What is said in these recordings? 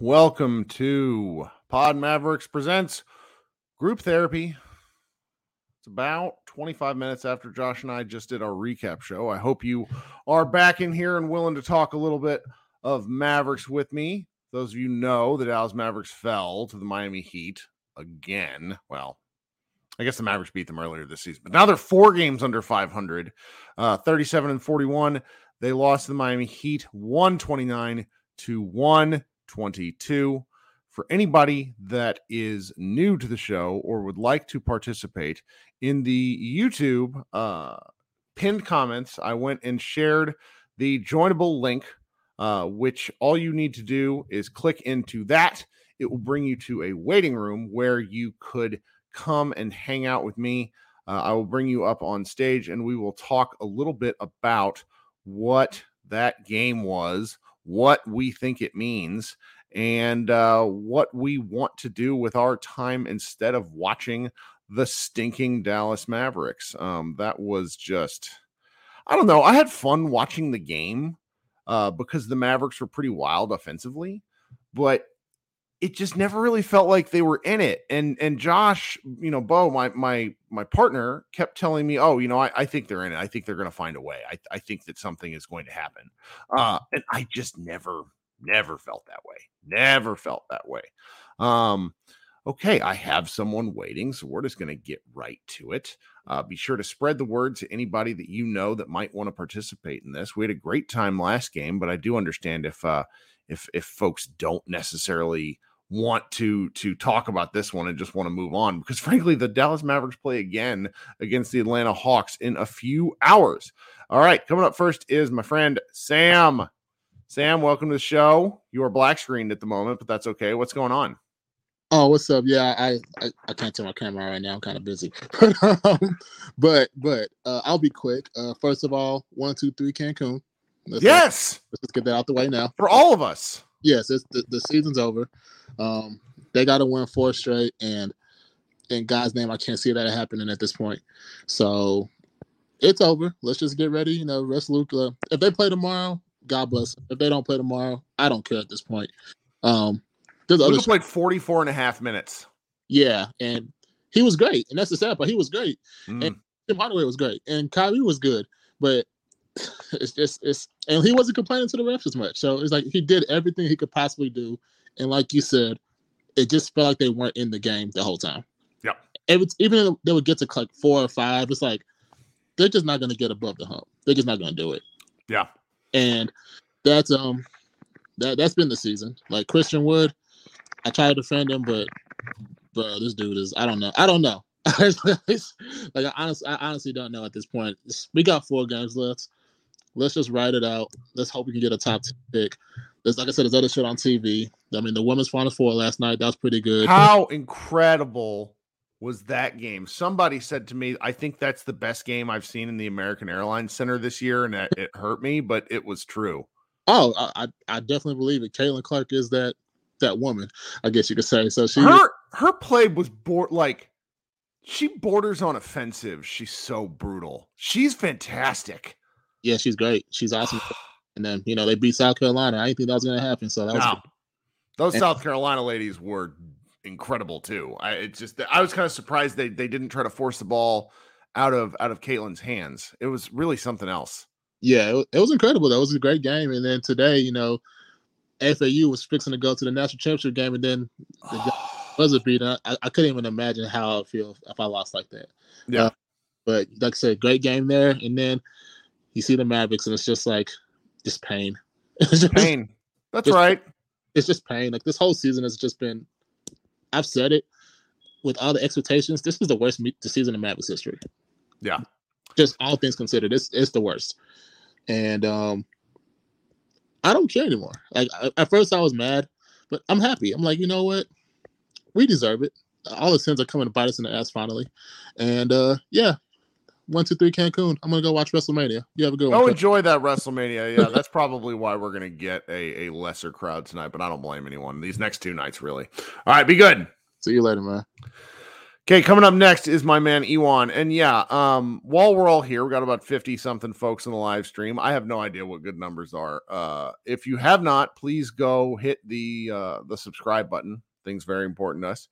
Welcome to Pod Mavericks Presents Group Therapy. It's about 25 minutes after Josh and I just did our recap show. I hope you are back in here and willing to talk a little bit of Mavericks with me. Those of you know the Dallas Mavericks fell to the Miami Heat again. Well, I guess the Mavericks beat them earlier this season, but now they're four games under 500, uh, 37 and 41. They lost to the Miami Heat 129 to 122. For anybody that is new to the show or would like to participate in the YouTube uh, pinned comments, I went and shared the joinable link, uh, which all you need to do is click into that. It will bring you to a waiting room where you could come and hang out with me. Uh, I will bring you up on stage and we will talk a little bit about what that game was what we think it means and uh, what we want to do with our time instead of watching the stinking Dallas Mavericks. Um, that was just, I don't know. I had fun watching the game uh, because the Mavericks were pretty wild offensively, but it just never really felt like they were in it. And and Josh, you know, Bo, my my my partner kept telling me, oh, you know, I, I think they're in it. I think they're going to find a way. I, I think that something is going to happen. Uh, and I just never, never felt that way. Never felt that way. Um, okay, I have someone waiting, so we're just going to get right to it. Uh, be sure to spread the word to anybody that you know that might want to participate in this. We had a great time last game, but I do understand if uh, if if folks don't necessarily want to to talk about this one and just want to move on because frankly the Dallas Mavericks play again against the Atlanta Hawks in a few hours. All right, coming up first is my friend Sam. Sam, welcome to the show. You are black screened at the moment, but that's okay. What's going on? Oh, what's up? Yeah, I I, I can't turn my camera right now. I'm kind of busy, um, but but uh, I'll be quick. Uh, first of all, one, two, three, Cancun. Let's yes, let's just get that out the way now for all of us. Yes, it's the, the season's over. Um, they got to win four straight, and in God's name, I can't see that happening at this point. So it's over. Let's just get ready. You know, rest Luka. If they play tomorrow, God bless. Them. If they don't play tomorrow, I don't care at this point. Um, there's Luka played 44 and a half minutes. Yeah, and he was great, and that's the sad part. He was great, mm. and Tim Hardaway was great, and Kyrie was good, but it's just it's and he wasn't complaining to the refs as much. So it's like he did everything he could possibly do, and like you said, it just felt like they weren't in the game the whole time. Yeah, it was, even if they would get to like four or five, it's like they're just not going to get above the hump. They're just not going to do it. Yeah, and that's um that that's been the season. Like Christian Wood, I try to defend him, but bro, this dude is I don't know. I don't know. like I honestly, I honestly don't know at this point. We got four games left. Let's just ride it out. Let's hope we can get a top 10 pick. There's, like I said, there's other shit on TV. I mean, the women's final four last night, that was pretty good. How incredible was that game? Somebody said to me, I think that's the best game I've seen in the American Airlines Center this year, and it, it hurt me, but it was true. Oh, I, I definitely believe it. Caitlin Clark is that that woman, I guess you could say. So she her her play was bored like she borders on offensive. She's so brutal. She's fantastic. Yeah, she's great. She's awesome. and then you know they beat South Carolina. I didn't think that was going to happen. So that was No. Those And- South Carolina ladies were incredible too. I it's just I was kind of surprised they they didn't try to force the ball out of out of Caitlin's hands. It was really something else. yeah, it, it was incredible. That was a great game. And then today, you know, FAU was fixing to go to the national championship game, and then the buzzer beat. I, I couldn't even imagine how I'd feel if I lost like that. Yeah. Uh, but like I said, great game there. And then you see the Mavericks, and it's just like just pain. Just, Pain. That's Just- right. It's just pain. Like this whole season has just been. I've said it with all the expectations. This is the worst me- the season in Mavericks history. Yeah. Just all things considered, it's it's the worst. And um, I don't care anymore. Like I- at first, I was mad, but I'm happy. I'm like, you know what? We deserve it. All the sins are coming to bite us in the ass finally. And uh, yeah, one, two, three, Cancun. I'm gonna go watch WrestleMania. You have a good one. Oh, enjoy that WrestleMania. Yeah, that's probably why we're gonna get a, a lesser crowd tonight, but I don't blame anyone. These next two nights, really. All right, be good. See you later, man. Okay, coming up next is my man Ewan. And yeah, um, while we're all here, we got about 50 something folks in the live stream. I have no idea what good numbers are. Uh, if you have not, please go hit the uh the subscribe button. Things very important to us.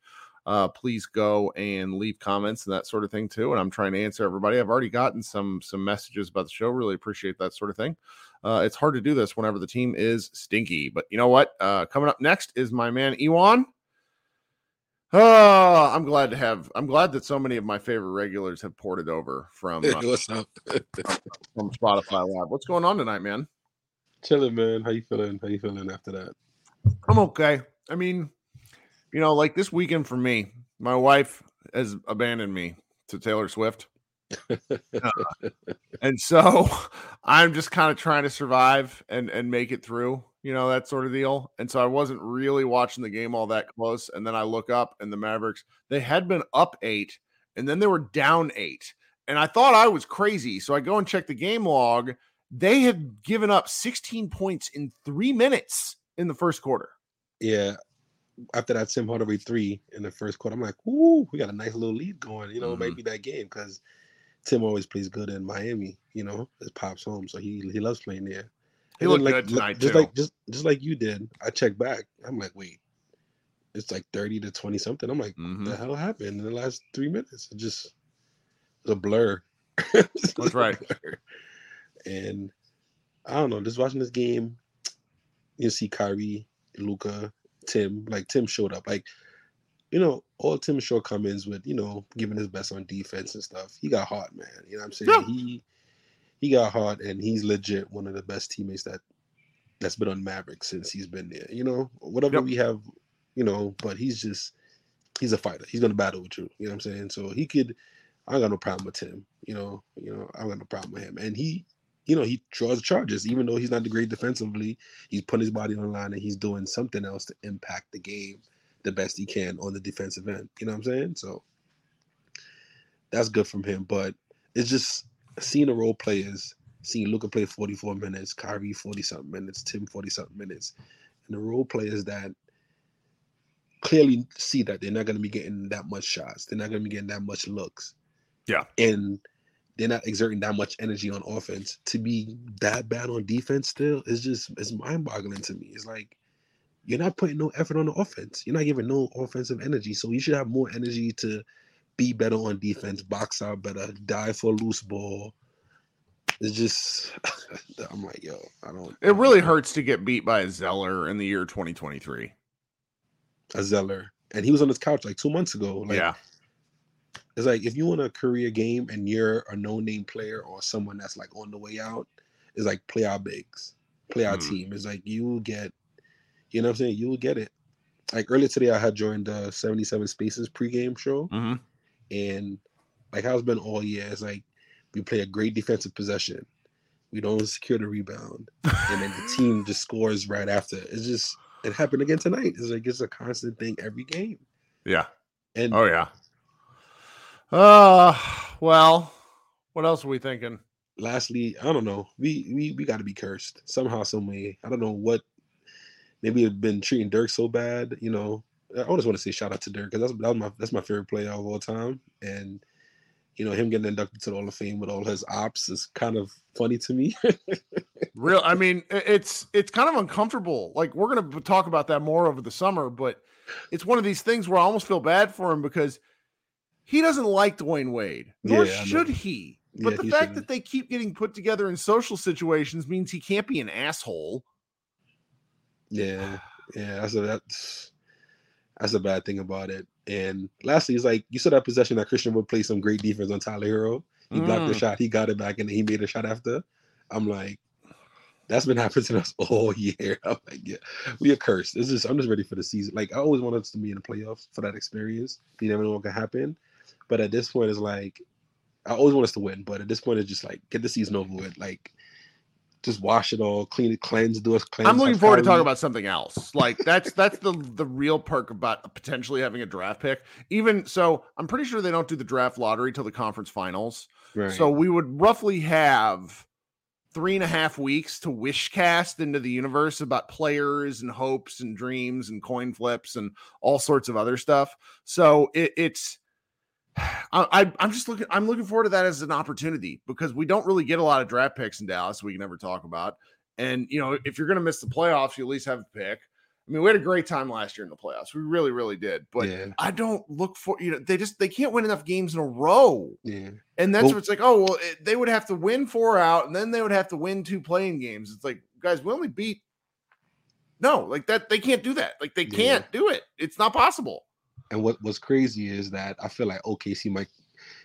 Uh, please go and leave comments and that sort of thing too. And I'm trying to answer everybody. I've already gotten some some messages about the show. Really appreciate that sort of thing. Uh, it's hard to do this whenever the team is stinky, but you know what? Uh, coming up next is my man Ewan. Oh, I'm glad to have. I'm glad that so many of my favorite regulars have ported over from uh, What's up? from Spotify Live. What's going on tonight, man? Chilling, man. How you feeling? How you feeling after that? I'm okay. I mean, you know, like this weekend for me, my wife has abandoned me to Taylor Swift, uh, and so I'm just kind of trying to survive and and make it through. You know that sort of deal. And so I wasn't really watching the game all that close. And then I look up, and the Mavericks they had been up eight, and then they were down eight. And I thought I was crazy, so I go and check the game log. They had given up 16 points in three minutes in the first quarter. yeah. After that Tim Hardaway three in the first quarter, I'm like, "Ooh, we got a nice little lead going." You know, it Mhm. might be that game because Tim always plays good in Miami. You know, his pops home, so he he loves playing there. He And looked then, good tonight, just too. like just just like you did. I checked back. I'm like, wait, it's like thirty to twenty something. I'm like, Mhm. the hell happened in the last three minutes? It just it's a blur. That's right. blur. And I don't know, just watching this game, you see Kyrie, Luka, Tim. Like Tim showed up. Like, you know, all Tim's shortcomings with, you know, giving his best on defense and stuff. He got hot, man. You know what I'm saying? Yeah. He he got hot and he's legit one of the best teammates that that's been on Maverick since he's been there. You know, whatever Yep. we have, you know, but he's just he's a fighter. He's gonna battle with you. You know what I'm saying? So he could I got no problem with him. You know, you know, I got no problem with him. And he, you know, he draws charges, even though he's not the great defensively. He's putting his body on the line and he's doing something else to impact the game the best he can on the defensive end. You know what I'm saying? So that's good from him. But it's just seeing the role players, seeing Luka play 44 minutes, Kyrie 40 something minutes, Tim 40 something minutes, and the role players that clearly see that they're not going to be getting that much shots. They're not going to be getting that much looks. Yeah. And they're not exerting that much energy on offense. To be that bad on defense still is just it's mind boggling to me. It's like you're not putting no effort on the offense. You're not giving no offensive energy. So you should have more energy to be better on defense, box out better, die for a loose ball. It's just I'm like, yo, I don't It really hurts to get beat by a Zeller in the year 2023. a Zeller. And he was on his couch like two months ago. Like yeah. It's like if you want a career game and you're a no-name player or someone that's like on the way out, it's like play our bigs, play our Hmm. team. It's like you will get, you know what I'm saying? You will get it. Like earlier today, I had joined the 77 Spaces pregame show, hmm and like how it's been all year. It's like we play a great defensive possession, we don't secure the rebound, and then the team just scores right after. It's just it happened again tonight. It's like it's a constant thing every game, Yeah. and Oh yeah. Uh well, what else are we thinking? lastly, I don't know. We we we got to be cursed somehow, some way. I don't know what. Maybe it's been treating Dirk so bad, you know. I just want to say shout out to Dirk because that's that was my that's my favorite player of all time, and you know him getting inducted to the Hall of Fame with all his ops is kind of funny to me. Real, I mean, it's it's kind of uncomfortable. Like we're gonna talk about that more over the summer, but it's one of these things where I almost feel bad for him because he doesn't like Dwyane Wade, nor Yeah, should he. But Yeah, the fact shouldn't. that they keep getting put together in social situations means he can't be an asshole. Yeah, yeah, that's a that's that's a bad thing about it. And lastly, it's like you saw that possession that Christian Wood play some great defense on Tyler Herro. He blocked the Mm. shot, he got it back, and he made a shot after. I'm like, that's been happening to us all year. I'm like, yeah, we are cursed. It's just I'm just ready for the season. Like I always wanted us to be in the playoffs for that experience. You never know what can happen. But at this point, it's like I always want us to win. But at this point, it's just like get the season over with. Like just wash it all, clean it, cleanse, do us cleanse. I'm looking forward to talking about something else. Like that's that's the the real perk about potentially having a draft pick. Even so, I'm pretty sure they don't do the draft lottery till the conference finals. Right. So we would roughly have three and a half weeks to wish cast into the universe about players and hopes and dreams and coin flips and all sorts of other stuff. So it, it's I, I I'm just looking I'm looking forward to that as an opportunity because we don't really get a lot of draft picks in Dallas we can never talk about. And you know, if you're gonna miss the playoffs, you at least have a pick. I mean, we had a great time last year in the playoffs. We really, really did. But yeah, I don't look for you know they just they can't win enough games in a row. yeah. And that's Well- it's like, oh, well, it, they would have to win four out and then they would have to win two playing games. It's like, guys, we only beat. No, like that, they can't do that. Like they Yeah. can't do it. It's not possible. And what what's crazy is that I feel like OKC might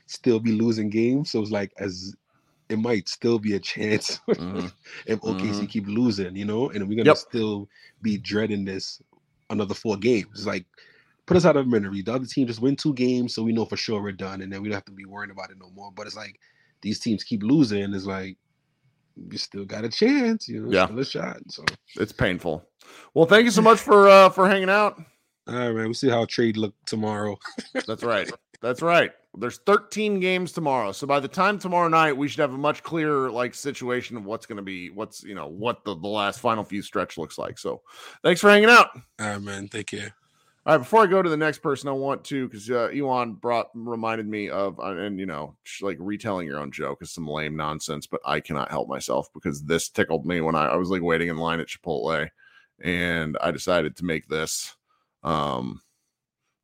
still be losing games. So it's like as it might still be a chance if OKC keep losing, you know, and we're gonna Yep. still be dreading this another four games. It's like put us out of misery. The other team just win two games, so we know for sure we're done, and then we don't have to be worrying about it no more. But it's like these teams keep losing. It's like you still got a chance, you know, Yeah. still a shot. So It's painful. Well, thank you so much for uh for hanging out. All right, man. We'll see how trade look tomorrow. That's right. That's right. There's 13 games tomorrow. So by the time tomorrow night, we should have a much clearer like situation of what's going to be, what's, you know, what the, the last final few stretch looks like. So thanks for hanging out. All right, man. Take care. All right, before I go to the next person, I want to because uh, Ewan brought reminded me of uh, and you know like retelling your own joke is some lame nonsense, but I cannot help myself because this tickled me when I, I was like waiting in line at Chipotle, and I decided to make this um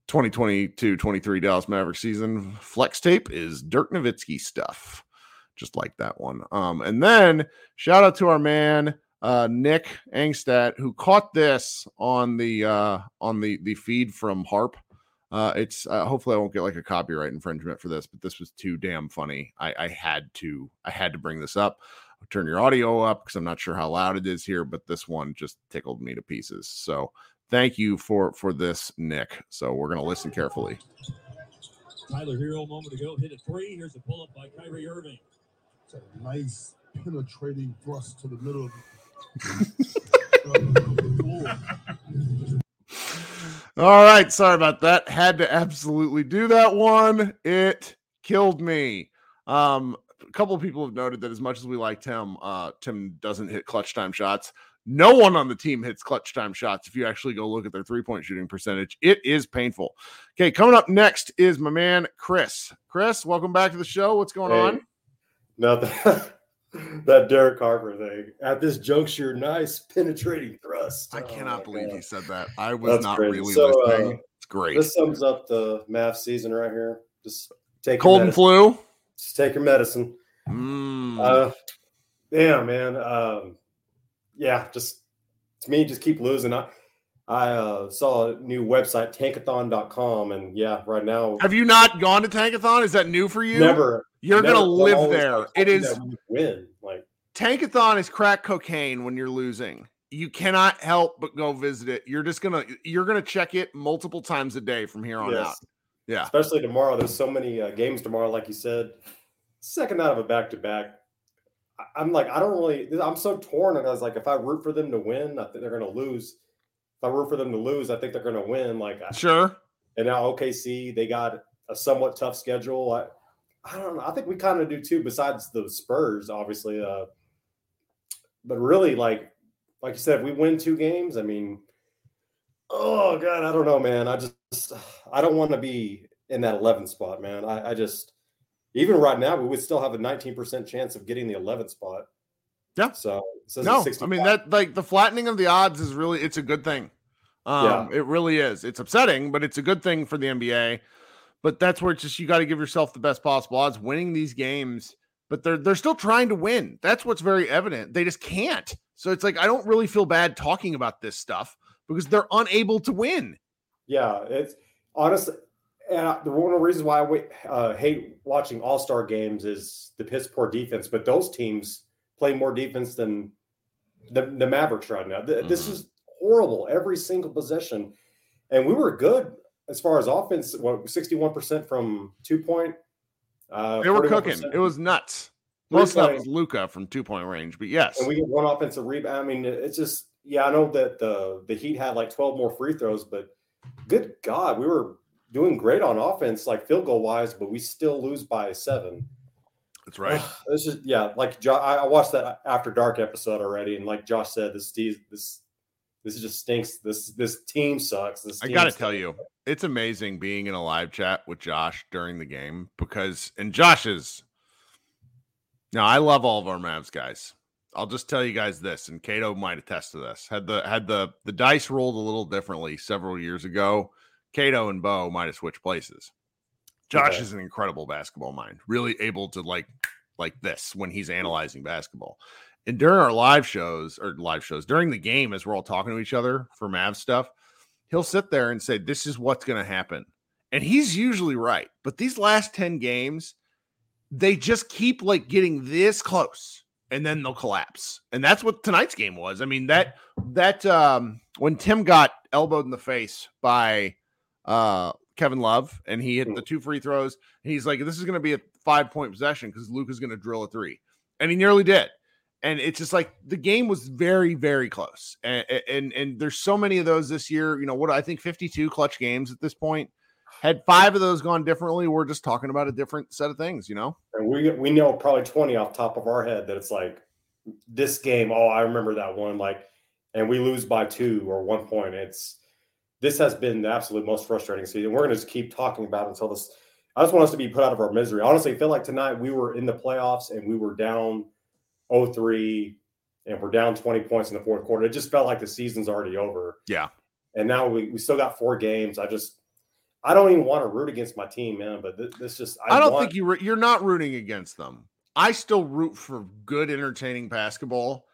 2022-23 Dallas Maverick season flex tape is Dirk Nowitzki stuff, just like that one. Um, and then shout out to our man uh Nick Angstadt who caught this on the uh on the the feed from Harp. Uh it's uh, hopefully I won't get like a copyright infringement for this, but this was too damn funny. I I had to I had to bring this up. Turn your audio up because I'm not sure how loud it is here, but this one just tickled me to pieces. So thank you for for this, Nick. So we're gonna listen carefully. Tyler Herro a moment ago hit a three. Here's a pull up by Kyrie Irving. It's a nice penetrating thrust to the middle of the All right, sorry about that. Had to absolutely do that one. It killed me. Um, a couple of people have noted that as much as we like Tim, uh, Tim doesn't hit clutch time shots. No one on the team hits clutch time shots. If you actually go look at their three point shooting percentage, it is painful. Okay, coming up next is my man Chris. Chris, welcome back to the show. What's going Hey, on? Nothing. that Derek Harper thing. At this juncture, nice penetrating thrust. I Oh cannot my believe God. he said that. I was That's not crazy. really So, listening. uh, it's great. This sums up the math season right here. Just take Cold and flu. Just take your medicine. Mm. Uh, yeah, man. Um, yeah, just to me, just keep losing. I I uh, saw a new website, tankathon.com, and yeah, right now, Have you not gone to Tankathon? Is that new for you? never. You're never- gonna live there. It is win. Like Tankathon is crack cocaine when you're losing. You cannot help but go visit it. You're just gonna you're gonna check it multiple times a day from here on out. Yeah. especially tomorrow. There's so many uh, games tomorrow, like you said. Second out of a back to back. I'm like, I don't really. I'm so torn. And I was like, if I root for them to win, I think they're going to lose. If I root for them to lose, I think they're going to win. Like, I- Sure. and now OKC, they got a somewhat tough schedule. I, I don't know. I think we kind of do too. Besides the Spurs, obviously. Uh, but really, like, like you said, if we win two games, I mean, Oh god, I don't know, man. I just I don't want to be in that 11th spot, man. I, I just even right now we would still have a 19% chance of getting the 11th spot. Yeah. So says No, I mean that like the flattening of the odds is really it's a good thing. Um, it really is. It's upsetting, but it's a good thing for the NBA. But that's where it's just you got to give yourself the best possible odds winning these games. But they're they're still trying to win. That's what's very evident. They just can't. So it's like I don't really feel bad talking about this stuff because they're unable to win. Yeah, it's honestly, and I- the one of the reasons why I uh, hate watching All Star games is the piss poor defense. But those teams play more defense than the, the Mavericks right now. Th- This Mhm. is horrible every single possession, and we were good as far as offense. What sixty-one percent from two point. Uh, They were 41% cooking. It was nuts. Most of that was Luka from two point range, but yes, and we get one offensive rebound. I mean, it's just yeah. I know that the the Heat had like twelve more free throws, but good God, we were doing great on offense, like field goal wise, but we still lose by seven. that's right. this is yeah, like jo- I, I watched that after dark episode already, and like Josh said, this this this just stinks. This this team sucks. This I got to sucks. tell you, it's amazing being in a live chat with Josh during the game because, and Josh is, now I love all of our Mavs guys. I'll just tell you guys this, and Cato might attest to this. Had the had the the dice rolled a little differently several years ago, Cato and Bo might have switched places. Josh Okay. is an incredible basketball mind, really able to like like this when he's analyzing basketball. And during our live shows or live shows during the game, as we're all talking to each other for Mavs stuff, he'll sit there and say, This is what's going to happen. And he's usually right. But these last 10 games, they just keep like getting this close and then they'll collapse. And that's what tonight's game was. I mean, that, that, um, when Tim got elbowed in the face by, uh, Kevin Love and he hit the two free throws, he's like, This is going to be a five point possession because Luke is going to drill a three. And he nearly did. And it's just like the game was very very close. And, and and there's so many of those this year you know what i think 52 clutch games at this point. Had five of those gone differently we're just talking about a different set of things you know? And we we know probably 20 off top of our head that it's like this game, oh, I remember that one, like, and we lose by two or one point. It's this has been the absolute most frustrating season. We're gonna just keep talking about it until this. I just want us to be put out of our misery. Honestly, I feel like tonight we were in the playoffs and we were down 0-3 and we're down 20 points in the fourth quarter. It just felt like the season's already over. Yeah. And now we, we still got four games. I just I don't even want to root against my team, man. But this, this just i, don't want- think you re- you're not rooting against them i still root for good entertaining basketball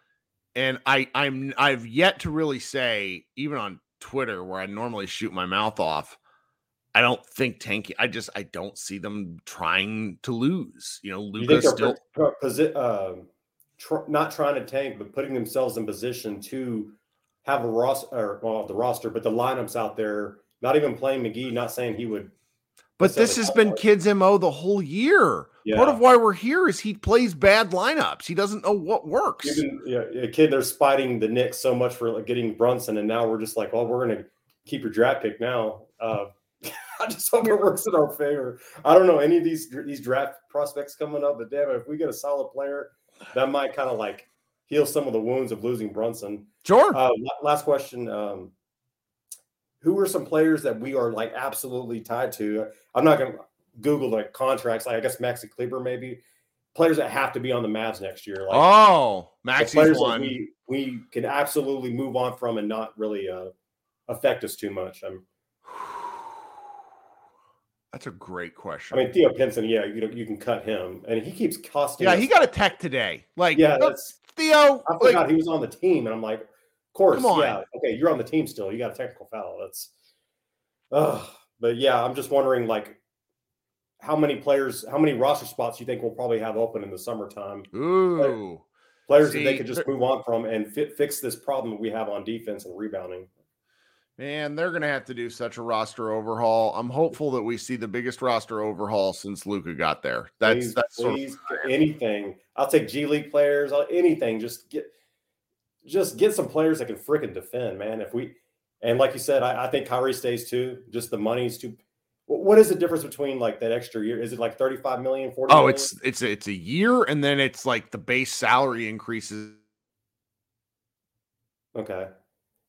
and i i'm i've yet to really say even on twitter where i normally shoot my mouth off I don't think tanking. I just I don't see them trying to lose. You know, Luka still po- posi- um, tr- not trying to tank, but putting themselves in position to have a roster, or well, the roster, but the lineups out there. Not even playing McGee. Not saying he would. But this has been Kidd's mo the whole year. Yeah. Part of why we're here is he plays bad lineups. He doesn't know what works. Even yeah, kid, they're spiting the Knicks so much for like, getting Brunson, and now we're just like, well, we're gonna keep your draft pick now. Uh, I just hope it works in our favor. I don't know any of these these draft prospects coming up, but damn it, if we get a solid player, that might kind of like heal some of the wounds of losing Brunson. Sure. Uh, last question. Um, who are some players that we are like absolutely tied to? I'm not going to Google like contracts. Like I guess Maxi Kleber maybe players that have to be on the Mavs next year. Like oh, Maxi's one. we we can absolutely move on from and not really uh, affect us too much. I'm, That's a great question. I mean Theo Pinson, yeah, you know you can cut him, and he keeps costing. yeah, us- he got a tech today. Like, yeah. That's Theo. I like, forgot he was on the team, and I'm like, of course, Come on. yeah, okay, you're on the team still. You got a technical foul. That's, uh, but yeah, I'm just wondering, like, how many players, how many roster spots you think we'll probably have open in the summertime? ooh. Players that they could just move on from and fi- fix this problem that we have on defense and rebounding. Man, they're gonna have to do such a roster overhaul. I'm hopeful that we see the biggest roster overhaul since Luka got there. That's please, that's sort of anything. I'll take G League players, I'll- anything. Just get, just get some players that can freaking defend, man. If we, and like you said, I, I think Kyrie stays too. Just the money's too. Wh- What is the difference between like that extra year? Is it like 35 million, 40 Oh, million? it's it's it's a year, and then it's like the base salary increases. okay.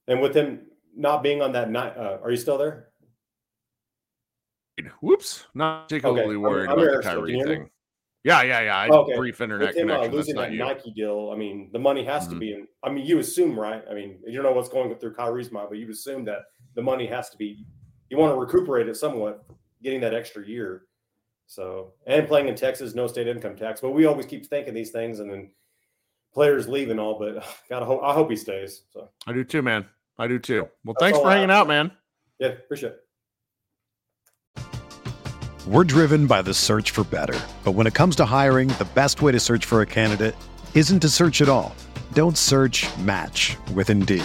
And with him not being on that night. Uh, are you still there? Whoops, not particularly I'm- worried I'm about here the Kyrie me? thing. Yeah, yeah, yeah. I Okay. brief internet With him uh, connection. That's losing not that you. Nike deal, I mean, the money has to Mhm. be in. I mean, you assume, right? I mean, you don't know what's going through Kyrie's mind, but you assume that the money has to be. You want to recuperate it somewhat, getting that extra year. So, and playing in Texas, no state income tax. But we always keep thinking these things, and then players leave and all. But gotta hope. I hope he stays. So, I do too, man. I do too. Well, That's thanks for I hanging have. out, man. yeah, appreciate it. We're driven by the search for better. But when it comes to hiring, the best way to search for a candidate isn't to search at all. Don't search match with Indeed.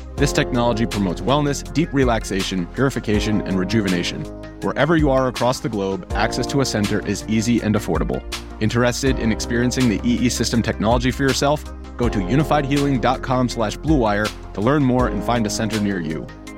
This technology promotes wellness, deep relaxation, purification, and rejuvenation. Wherever you are across the globe, access to a center is easy and affordable. Interested in experiencing the EE System technology for yourself? Go to unifydhealing.com/bluewire to learn more and find a center near you.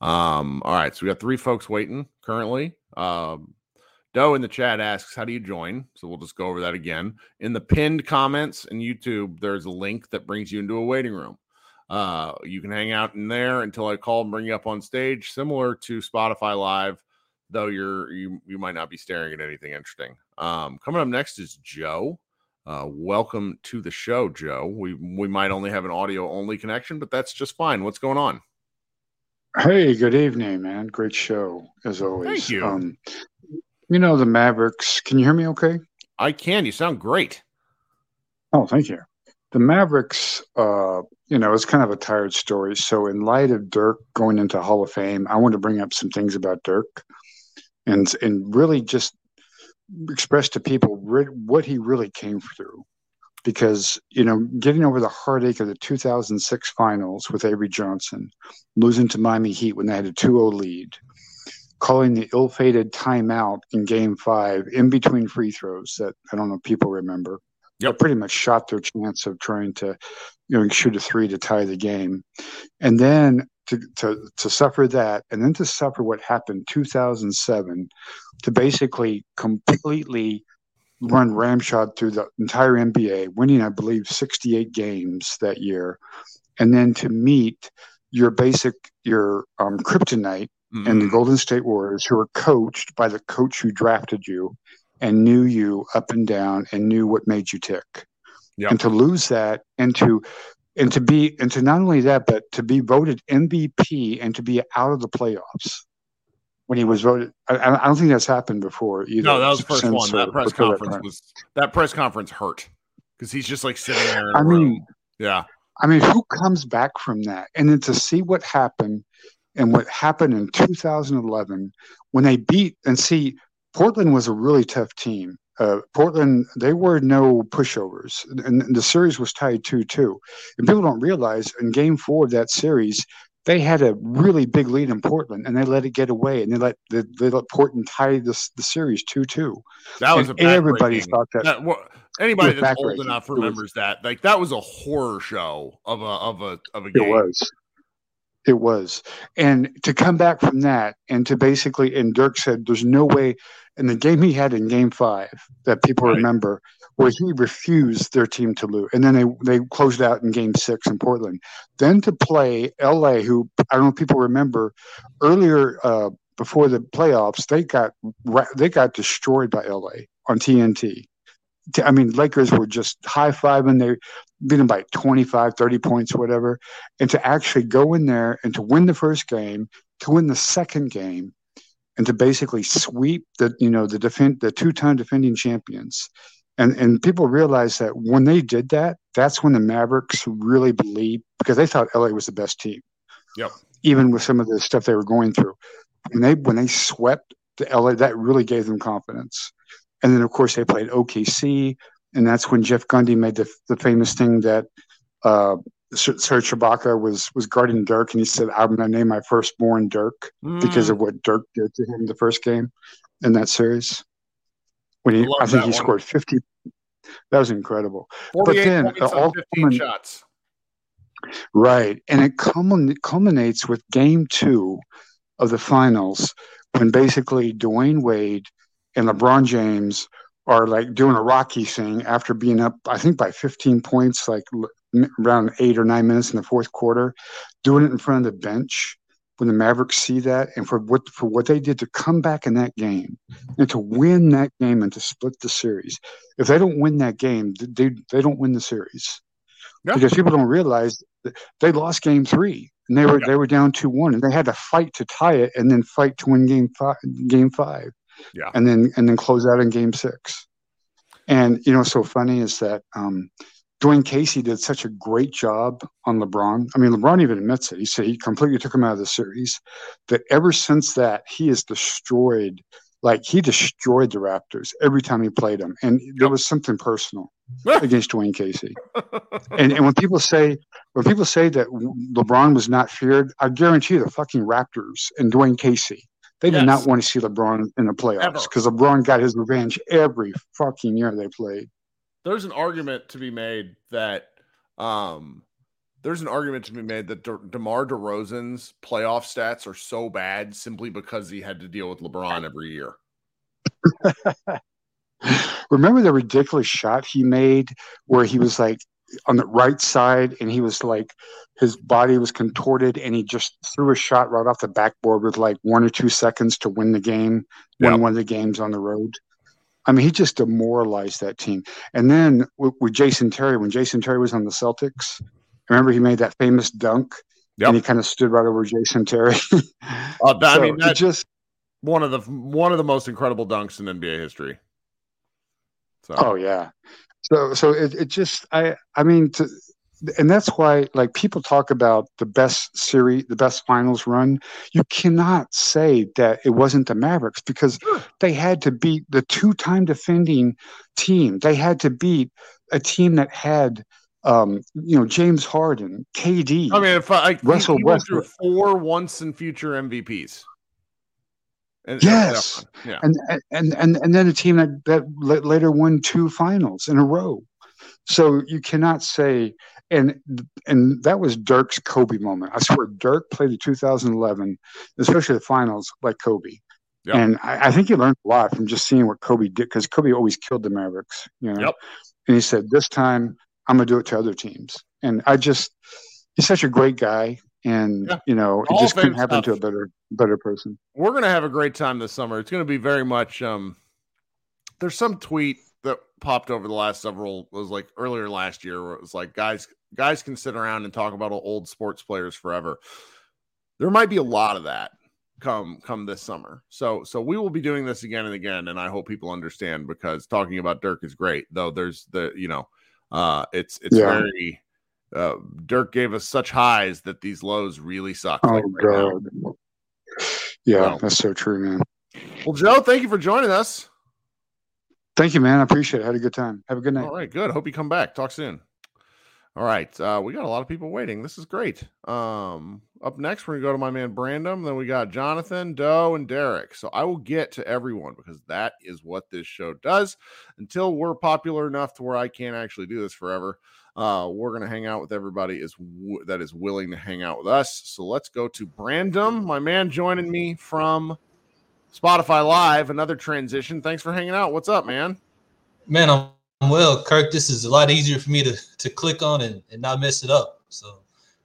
Um, all right, so we got three folks waiting currently. Um, Doe in the chat asks, "How do you join?" So we'll just go over that again. In the pinned comments in YouTube, there's a link that brings you into a waiting room. Uh, you can hang out in there until I call and bring you up on stage, similar to Spotify Live, though you're you you might not be staring at anything interesting. Um, coming up next is Joe. Uh, welcome to the show, Joe. We we might only have an audio only connection, but that's just fine. What's going on? Hey, good evening, man. Great show as always. Thank you. Um, you know the Mavericks. Can you hear me? Okay. I can. You sound great. Oh, thank you. The Mavericks. Uh, you know, it's kind of a tired story. So, in light of Dirk going into Hall of Fame, I want to bring up some things about Dirk, and and really just express to people what he really came through. Because you know, getting over the heartache of the 2006 finals with Avery Johnson, losing to Miami Heat when they had a 2-0 lead, calling the ill-fated timeout in Game Five in between free throws that I don't know if people remember. Yep. That pretty much shot their chance of trying to, you know, shoot a three to tie the game, and then to to to suffer that, and then to suffer what happened 2007, to basically completely run ramshot through the entire NBA, winning I believe 68 games that year, and then to meet your basic your um, kryptonite and the Mhm. Golden State Warriors, who were coached by the coach who drafted you and knew you up and down and knew what made you tick. Yep. And to lose that and to and to be and to not only that, but to be voted MVP and to be out of the playoffs when he was voted. I, I don't think that's happened before either. No, that was the first since, one. That press before that conference was that press conference hurt because he's just like sitting there I room. mean, yeah, I mean, who comes back from that? And then to see what happened and what happened in 2011 when they beat and see Portland was a really tough team. uh, Portland, they were no pushovers, and the series was tied two-two. And people don't realize in Game Four of that series, they had a really big lead in Portland, and they let it get away, and they let they, they let Portland tie the the series two-two. That was And a everybody thought that. that- wha- anybody that's old enough It was- remembers that. Like that was a horror show of a of a of a game. It game. was. It was. And to come back from that and to basically, and Dirk said, there's no way, in the game he had in game five that people Right. remember, where he refused their team to lose. And then they, they closed out in game six in Portland. Then to play LA, who I don't know if people remember earlier, uh, before the playoffs, they got they got destroyed by LA on TNT. I mean, Lakers were just high fiving. They beat them by 25, 30 points, whatever. And to actually go in there and to win the first game, to win the second game, and to basically sweep the you know the defend the two time defending champions. And and people realize that when they did that, that's when the Mavericks really believed because they thought LA was the best team. Yep. Even with some of the stuff they were going through. When they when they swept the LA, that really gave them confidence. And then of course they played OKC, and that's when Jeff Gundy made the the famous thing that uh, Ser- Serge Ibaka was was guarding Dirk, and he said, "I'm going to name my firstborn Dirk because Mm, of what Dirk did to him the first game in that series." When he, I I, think he one. scored 50. That was incredible, 48 then, uh, all 15 coming- shots. right? And it culmin- culminates with Game Two of the finals when basically Dwyane Wade and LeBron James are like doing a Rocky thing after being up, I think by 15 points, like around eight or nine minutes in the fourth quarter, doing it in front of the bench. When the Mavericks see that, and for what for what they did to come back in that game and to win that game and to split the series, if they don't win that game, they they don't win the series Yeah. because people don't realize that they lost game three and they were Yeah. they were down two one and they had to fight to tie it and then fight to win game five game five Yeah. and then and then close out in game six and you know so funny is that um Dwane Casey did such a great job on LeBron. I mean, LeBron even admits it. He said he completely took him out of the series. That ever since that, he has destroyed, like he destroyed the Raptors every time he played them. And there was something personal against Dwane Casey. And, and when people say when people say that LeBron was not feared, I guarantee you the fucking Raptors and Dwane Casey, they did not want to see LeBron in the playoffs because LeBron got his revenge every fucking year they played. there's an argument to be made that um there's an argument to be made that De- DeMar DeRozan's playoff stats are so bad simply because he had to deal with LeBron every year. Remember the ridiculous shot he made where he was like on the right side and he was like his body was contorted and he just threw a shot right off the backboard with like one or two seconds to win the game, win Yep. one of the games on the road. I mean, he just demoralized that team. And then with, with Jason Terry, when Jason Terry was on the Celtics, remember he made that famous dunk Yep. and he kind of stood right over Jason Terry. Uh, that- I mean, that's just one of the one of the most incredible dunks in NBA history. So Oh yeah. So so it, it just I I mean to and that's why like people talk about the best series the best finals run. You cannot say that it wasn't the mavericks because they had to beat the two-time defending team. They had to beat a team that had um you know james harden kd I mean, if I, like, Russell he, went through four once and future MVPs. And, Yes. yeah, and and and and then a team that that la- later won two finals in a row. So you cannot say and and that was Dirk's Kobe moment. I swear Dirk played the 2011, especially the finals, like Kobe. Yep. And I, I think he learned a lot from just seeing what Kobe did because Kobe always killed the Mavericks. You know, Yep. and he said, "This time I'm gonna do it to other teams." And I just he's such a great guy, and Yeah. you know, it just couldn't happen to a better better person. we're gonna have a great time this summer. It's gonna be very much. Um, there's some tweet that popped over the last several was like earlier last year where it was like guys guys can sit around and talk about old sports players forever. There might be a lot of that come come this summer. So so we will be doing this again and again, and I hope people understand because talking about Dirk is great. Though there's the you know, uh, it's it's Yeah. very. Uh, Dirk gave us such highs that these lows really suck. Oh like right now. God. Yeah, Well. that's so true, man. Well, Joe, thank you for joining us. Thank you, man. I appreciate it. Had a good time. Have a good night. All right, good. Hope you come back. Talk soon. All right, uh, we got a lot of people waiting. This is great. Um, up next, we're gonna go to my man Brandon. Then we got Jonathan, Doe, and Derek. So I will get to everyone because that is what this show does. Until we're popular enough to where I can't actually do this forever, uh, we're gonna hang out with everybody is w- that is willing to hang out with us. So let's go to Brandon, my man, joining me from Spotify Live. Another transition. Thanks for hanging out. What's up, man? Man, I'm I'm well, Kirk. This is a lot easier for me to to click on and, and not mess it up. So,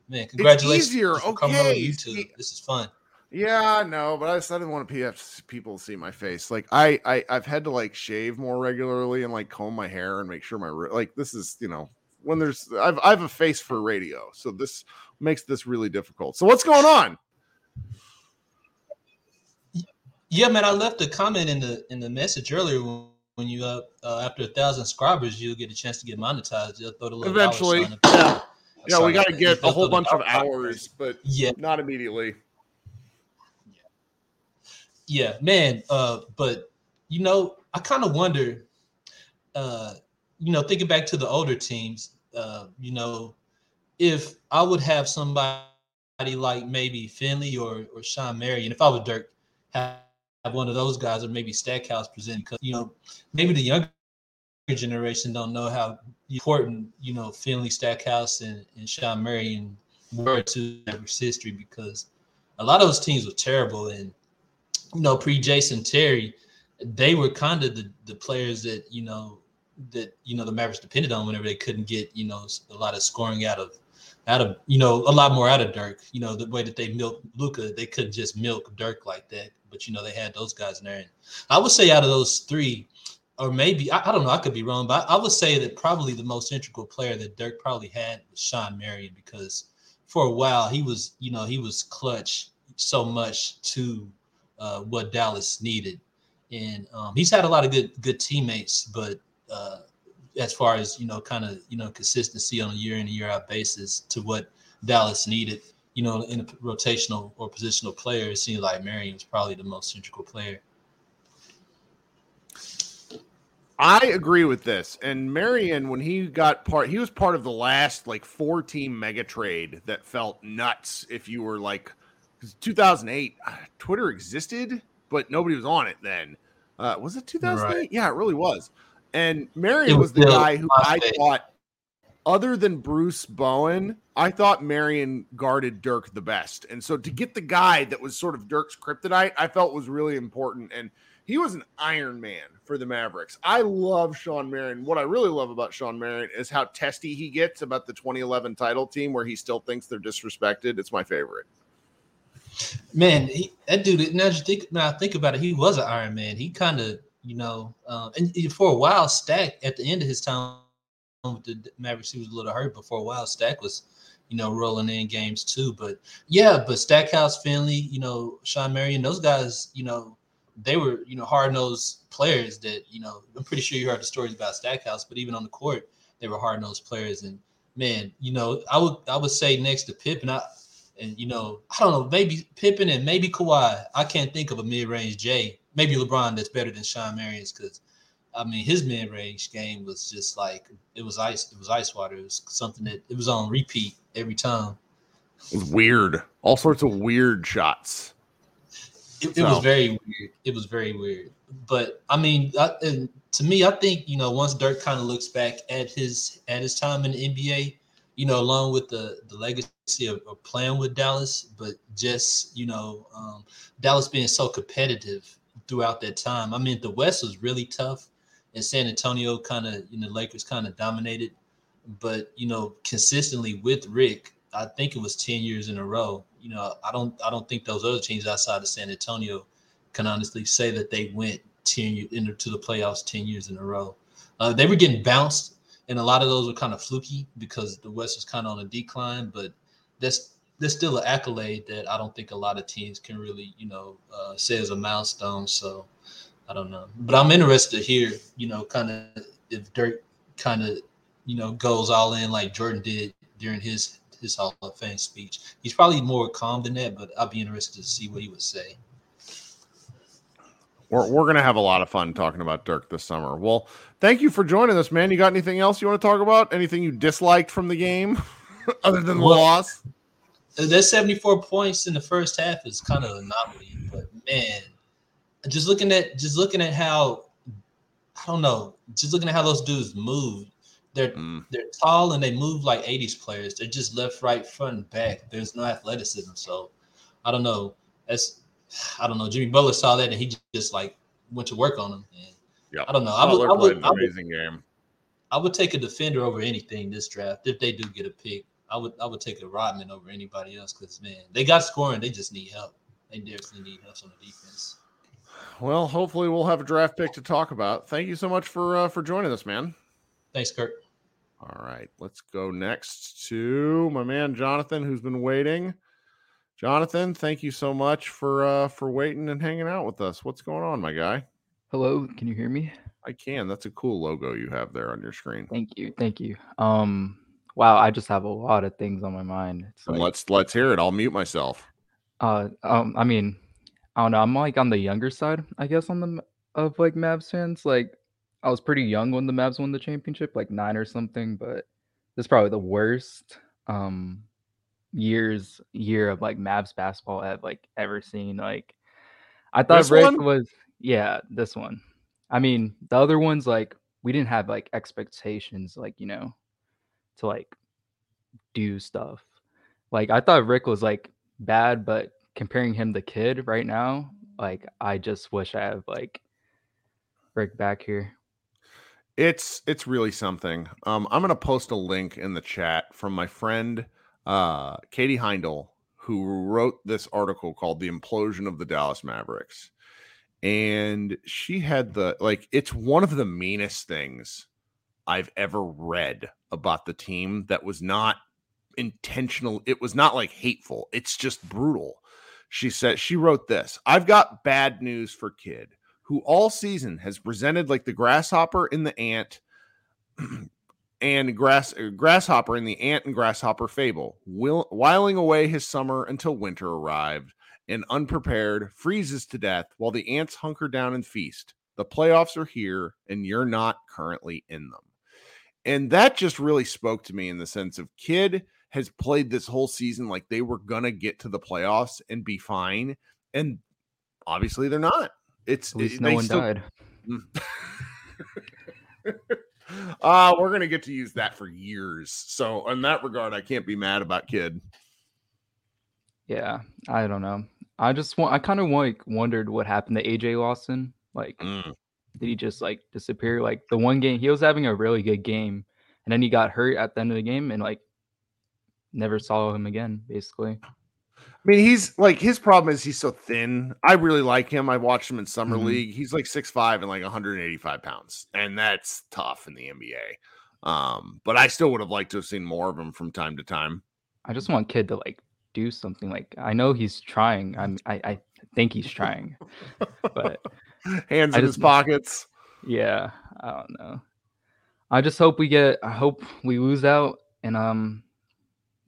man, congratulations! It's easier. for coming on YouTube. This is fun. Yeah, I know, but I just I didn't want to people to see my face. Like I, I I've had to like shave more regularly and like comb my hair and make sure my like this is you know when there's I've I have a face for radio, so this makes this really difficult. So what's going on? Yeah, man. I left a comment in the in the message earlier when, when you uh, uh after a thousand subscribers, you'll get a chance to get monetized. You'll throw the little Eventually, sign up. yeah, yeah, Sorry we got to get a whole bunch of dollar sign up. hours, but Yeah, not immediately. yeah, man. Uh, but you know, I kind of wonder. Uh, you know, thinking back to the older teams, uh, you know, if I would have somebody like maybe Finley or or Shawn Marion, if I would Dirk have, have one of those guys, or maybe Stackhouse present, because you know, maybe the younger generation don't know how important you know Finley Stackhouse and, and Shawn Marion were to Mavericks history because a lot of those teams were terrible. And you know pre Jason Terry they were kind of the, the players that you know that you know the Mavericks depended on whenever they couldn't get you know a lot of scoring out of out of you know a lot more out of Dirk. You know the way that they milked Luka, they couldn't just milk Dirk like that. But you know they had those guys in there. And I would say out of those three, or maybe I, I don't know, I could be wrong, but I, I would say that probably the most integral player that Dirk probably had was Sean Marion because for a while he was you know he was clutch so much to uh, what Dallas needed, and um, he's had a lot of good good teammates, but uh, as far as you know, kind of you know consistency on a year in and year out basis to what Dallas needed, you know, in a rotational or positional player, it seemed like Marion was probably the most integral player. I agree with this. And Marion, when he got part, he was part of the last like four team mega trade that felt nuts. If you were like, 'cause 2008, uh, Twitter existed, but nobody was on it then. Uh, was it 2008? Right. Yeah, it really was. And Marion was was the guy who I thought, other than Bruce Bowen, I thought Marion guarded Dirk the best. And so to get the guy that was sort of Dirk's kryptonite, I felt was really important. And he was an Iron Man for the Mavericks. I love Shawn Marion. What I really love about Shawn Marion is how testy he gets about the 2011 title team, where he still thinks they're disrespected. It's my favorite. Man, he, that dude. Now, think now, I think about it. He was an Iron Man. He kind of, you know, um, and for a while, Stack at the end of his time with the Mavericks, he was a little hurt. But for a while, Stack was, you know, rolling in games too. But yeah, but Stackhouse, Finley, you know, Shawn Marion, those guys, you know, they were, you know, hard nosed players. That you know, I'm pretty sure you heard the stories about Stackhouse. But even on the court, they were hard nosed players. And man, you know, I would I would say next to Pippen, I and you know, I don't know, maybe Pippen and maybe Kawhi. I can't think of a mid-range J. Maybe LeBron that's better than Shawn Marion's because I mean his mid-range game was just like it was ice, it was ice water. It was something that it was on repeat every time. It was weird. All sorts of weird shots. It, it was very weird. It was very weird. But I mean, I, and to me, I think you know once Dirk kind of looks back at his at his time in the NBA, you know, along with the the legacy of, of playing with Dallas, but just you know, um, Dallas being so competitive throughout that time. I mean, the West was really tough, and San Antonio kind of, you know, Lakers kind of dominated, but you know, consistently with Rick, I think it was ten years in a row. You know, I don't, I don't think those other teams outside of San Antonio can honestly say that they went ten into the playoffs ten years in a row. Uh, they were getting bounced, and a lot of those were kind of fluky because the West was kind of on a decline. But that's that's still an accolade that I don't think a lot of teams can really, you know, uh, say as a milestone. So I don't know, but I'm interested to hear, you know, kind of if Dirk kind of, you know, goes all in like Jordan did during his his Hall of Fame speech. He's probably more calm than that, but I'd be interested to see what he would say. We're, we're going to have a lot of fun talking about Dirk this summer. Well, thank you for joining us, man. You got anything else you want to talk about? Anything you disliked from the game other than the Well, loss? That 74 points in the first half is kind of an anomaly, but man, just looking at just looking at how I don't know, just looking at how those dudes move. They're Mm. they're tall and they move like 80s players. They're just left, right, front, and back. There's no athleticism. So I don't know. That's I don't know. Jimmy Butler saw that and he just like went to work on them. And Yeah. I don't know. I would, I, would, an I, would, amazing game. I would take a defender over anything this draft if they do get a pick. I would I would take a Rodman over anybody else because man, they got scoring. They just need help. They definitely need help on the defense. Well, hopefully we'll have a draft pick to talk about. Thank you so much for uh, for joining us, man. Thanks, Kurt. All right, let's go next to my man Jonathan, who's been waiting. Jonathan, thank you so much for uh, for waiting and hanging out with us. What's going on, my guy? Hello, can you hear me? I can. That's a cool logo you have there on your screen. Thank you, thank you. Um, wow, I just have a lot of things on my mind. Like, let's let's hear it. I'll mute myself. uh, um, I mean, I don't know. I'm like on the younger side, I guess, on the of like Mavs fans. Like, I was pretty young when the Mavs won the championship, like nine or something. But this is probably the worst um years year of like Mavs basketball I've like ever seen. Like, I thought This Rick one? was yeah, this one. I mean, the other ones like we didn't have like expectations, like you know, to like do stuff. Like I thought Rick was like bad, but comparing him to Kidd right now, like I just wish I have like Rick back here. It's it's really something. Um, I'm gonna post a link in the chat from my friend uh, Katie Heindl, who wrote this article called "The Implosion of the Dallas Mavericks," and she had the like. It's one of the meanest things I've ever read about the team that was not intentional. It was not like hateful. It's just brutal. She said she wrote this. I've got bad news for Kidd who all season has presented like the grasshopper in the ant and grass uh, grasshopper in the ant and grasshopper fable, will, whiling away his summer until winter arrived and unprepared freezes to death while the ants hunker down and feast. The playoffs are here and you're not currently in them. And that just really spoke to me in the sense of Kidd has played this whole season like they were going to get to the playoffs and be fine and obviously they're not. It's At least it- no one still- died. uh, we're gonna get to use that for years. So in that regard, I can't be mad about Kidd. Yeah, I don't know. I just want I kind of like wondered what happened to AJ Lawson. Like Mm. Did he just like disappear? Like the one game he was having a really good game and then he got hurt at the end of the game and like never saw him again basically. I mean, he's like his problem is he's so thin. I really like him. I watched him in summer Mhm. league. He's like six five and like 185 pounds, and that's tough in the NBA. Um, but I still would have liked to have seen more of him from time to time. I just want Kidd to like do something. Like I know he's trying. I'm I, I think he's trying. but Hands I in his pockets. yeah, I don't know. I just hope we get I hope we lose out and um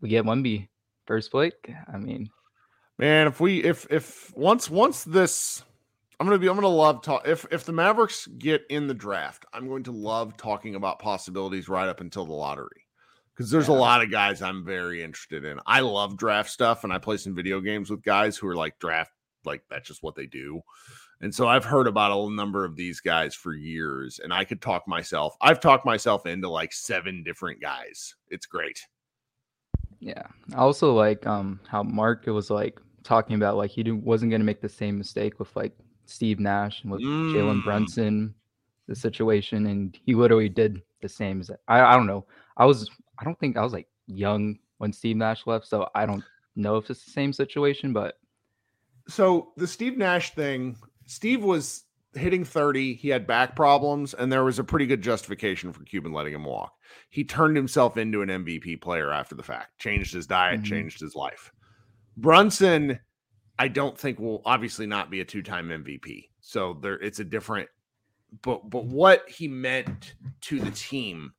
we get Wemby first pick. I mean, Man, if we if if once once this I'm gonna be I'm gonna love talk if if the Mavericks get in the draft, I'm going to love talking about possibilities right up until the lottery. Because there's a lot of guys I'm very interested in. I love draft stuff and I play some video games with guys who are like draft, like that's just what they do. And so I've heard about a number of these guys for years, and I could talk myself. I've talked myself into like seven different guys. It's great. Yeah. I also like um how Mark was like talking about like he didn't, wasn't going to make the same mistake with like Steve Nash and with Jalen Mm. Brunson, the situation, and he literally did the same. As I I don't know. I was I don't think I was like young when Steve Nash left, so I don't know if it's the same situation, but so the Steve Nash thing, Steve was hitting 30, he had back problems, and there was a pretty good justification for Cuban letting him walk. He turned himself into an MVP player after the fact, changed his diet, Mhm. changed his life. Brunson, I don't think will obviously not be a two-time MVP. So there it's a different but but what he meant to the team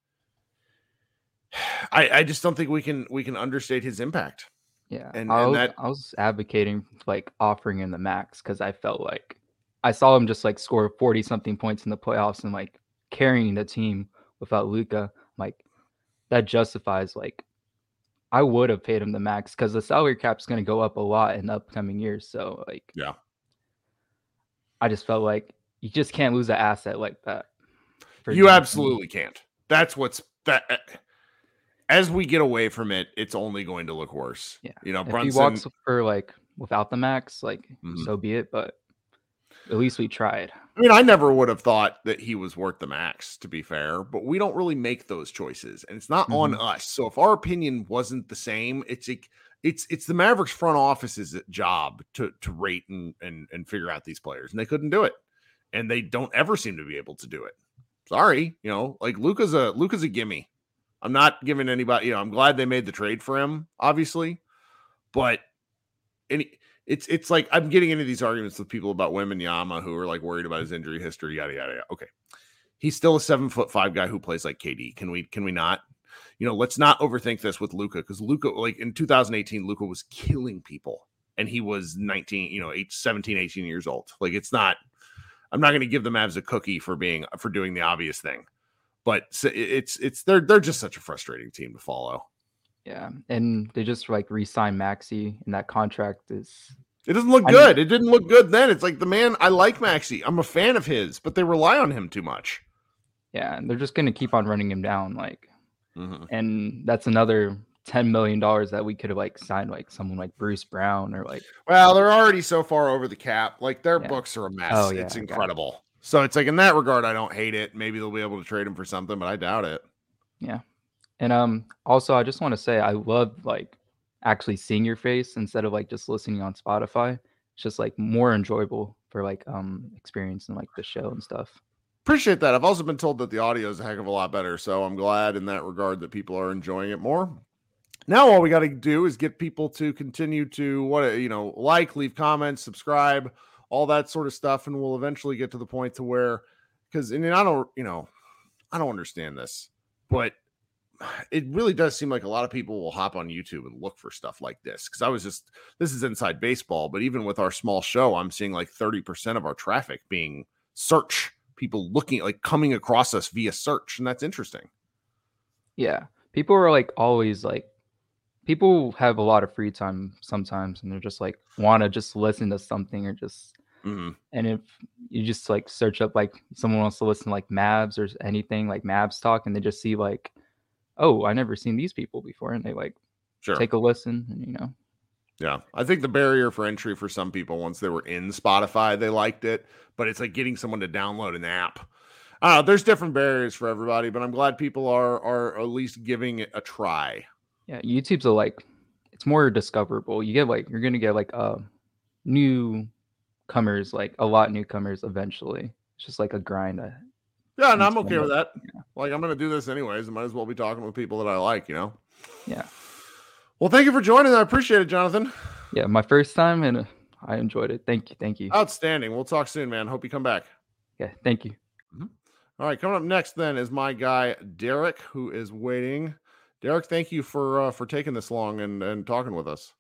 I, I just don't think we can we can understate his impact. Yeah. And- I and was, that- I was advocating like offering him the max because I felt like I saw him just like score 40 something points in the playoffs and like carrying the team without Luka. Like that justifies like I would have paid him the max because the salary cap's going to go up a lot in the upcoming years. So like, yeah, I just felt like you just can't lose an asset like that. You absolutely can't. That's what's that. Eh, As we get away from it, it's only going to look worse. Yeah, you know, if he Brunson. walks for like without the max, like Mhm. so be it. But at least we tried. I mean, I never would have thought that he was worth the max, to be fair, but we don't really make those choices, and it's not on us. So if our opinion wasn't the same, it's like it's it's the Mavericks front office's job to to rate and and and figure out these players, and they couldn't do it, and they don't ever seem to be able to do it. Sorry, you know, like Luka's a Luka's a gimme. I'm not giving anybody, you know, I'm glad they made the trade for him, obviously, but any it's it's like I'm getting into these arguments with people about Wembanyama who are like worried about his injury history, yada yada yada. Okay. He's still a seven foot five guy who plays like KD. Can we can we not? You know, let's not overthink this with Luka because Luka, like in 2018, Luka was killing people and he was 19, you know, eight, 17, 18 years old. Like it's not, I'm not going to give the Mavs a cookie for being for doing the obvious thing, but it's it's they're they're just such a frustrating team to follow. Yeah, and they just like re-signed Maxi, and that contract is It doesn't look I mean- good. it didn't look good then. It's like the man I like Maxi. I'm a fan of his, but they rely on him too much. yeah, and they're just gonna keep on running him down, like, Mhm. and that's another ten million dollars that we could have like signed like someone like Bruce Brown or like Well, they're already so far over the cap. Like their Yeah. books are a mess. Oh, yeah, it's incredible. So it's like in that regard, I don't hate it. Maybe they'll be able to trade him for something, but I doubt it. Yeah. And um also I just want to say I love like actually seeing your face instead of like just listening on Spotify. It's just like more enjoyable for like um experience and like the show and stuff. Appreciate that. I've also been told that the audio is a heck of a lot better. So I'm glad in that regard that people are enjoying it more. Now all we got to do is get people to continue to what you know, like, leave comments, subscribe, all that sort of stuff, and we'll eventually get to the point to where because and I don't, you know, I don't understand this, but it really does seem like a lot of people will hop on YouTube and look for stuff like this. Because I was just this is inside baseball, but even with our small show, I'm seeing like 30% of our traffic being search, people looking like coming across us via search, and that's interesting. Yeah. People are like always like people have a lot of free time sometimes and they're just like want to just listen to something or just Mhm. and if you just like search up like someone wants to listen to like Mavs or anything like Mavs talk and they just see like oh I never seen these people before and they like Sure. take a listen and you know Yeah, I think the barrier for entry for some people once they were in Spotify, they liked it, but it's like getting someone to download an app. I. There's different barriers for everybody, but I'm glad people are are at least giving it a try. yeah YouTube's a like it's more discoverable you get like you're gonna get like uh newcomers like a lot newcomers eventually it's just like a grind uh, Yeah, and I'm okay fun, with but- that. Like I'm gonna do this anyways. I might as well be talking with people that I like, you know. yeah Well, thank you for joining. I appreciate it, Jonathan. yeah my first time and uh, I enjoyed it thank you thank you Outstanding. We'll talk soon, man. Hope you come back. yeah thank you All right, coming up next then is my guy Derek, who is waiting. Derek, thank you for uh, for taking this long and and talking with us.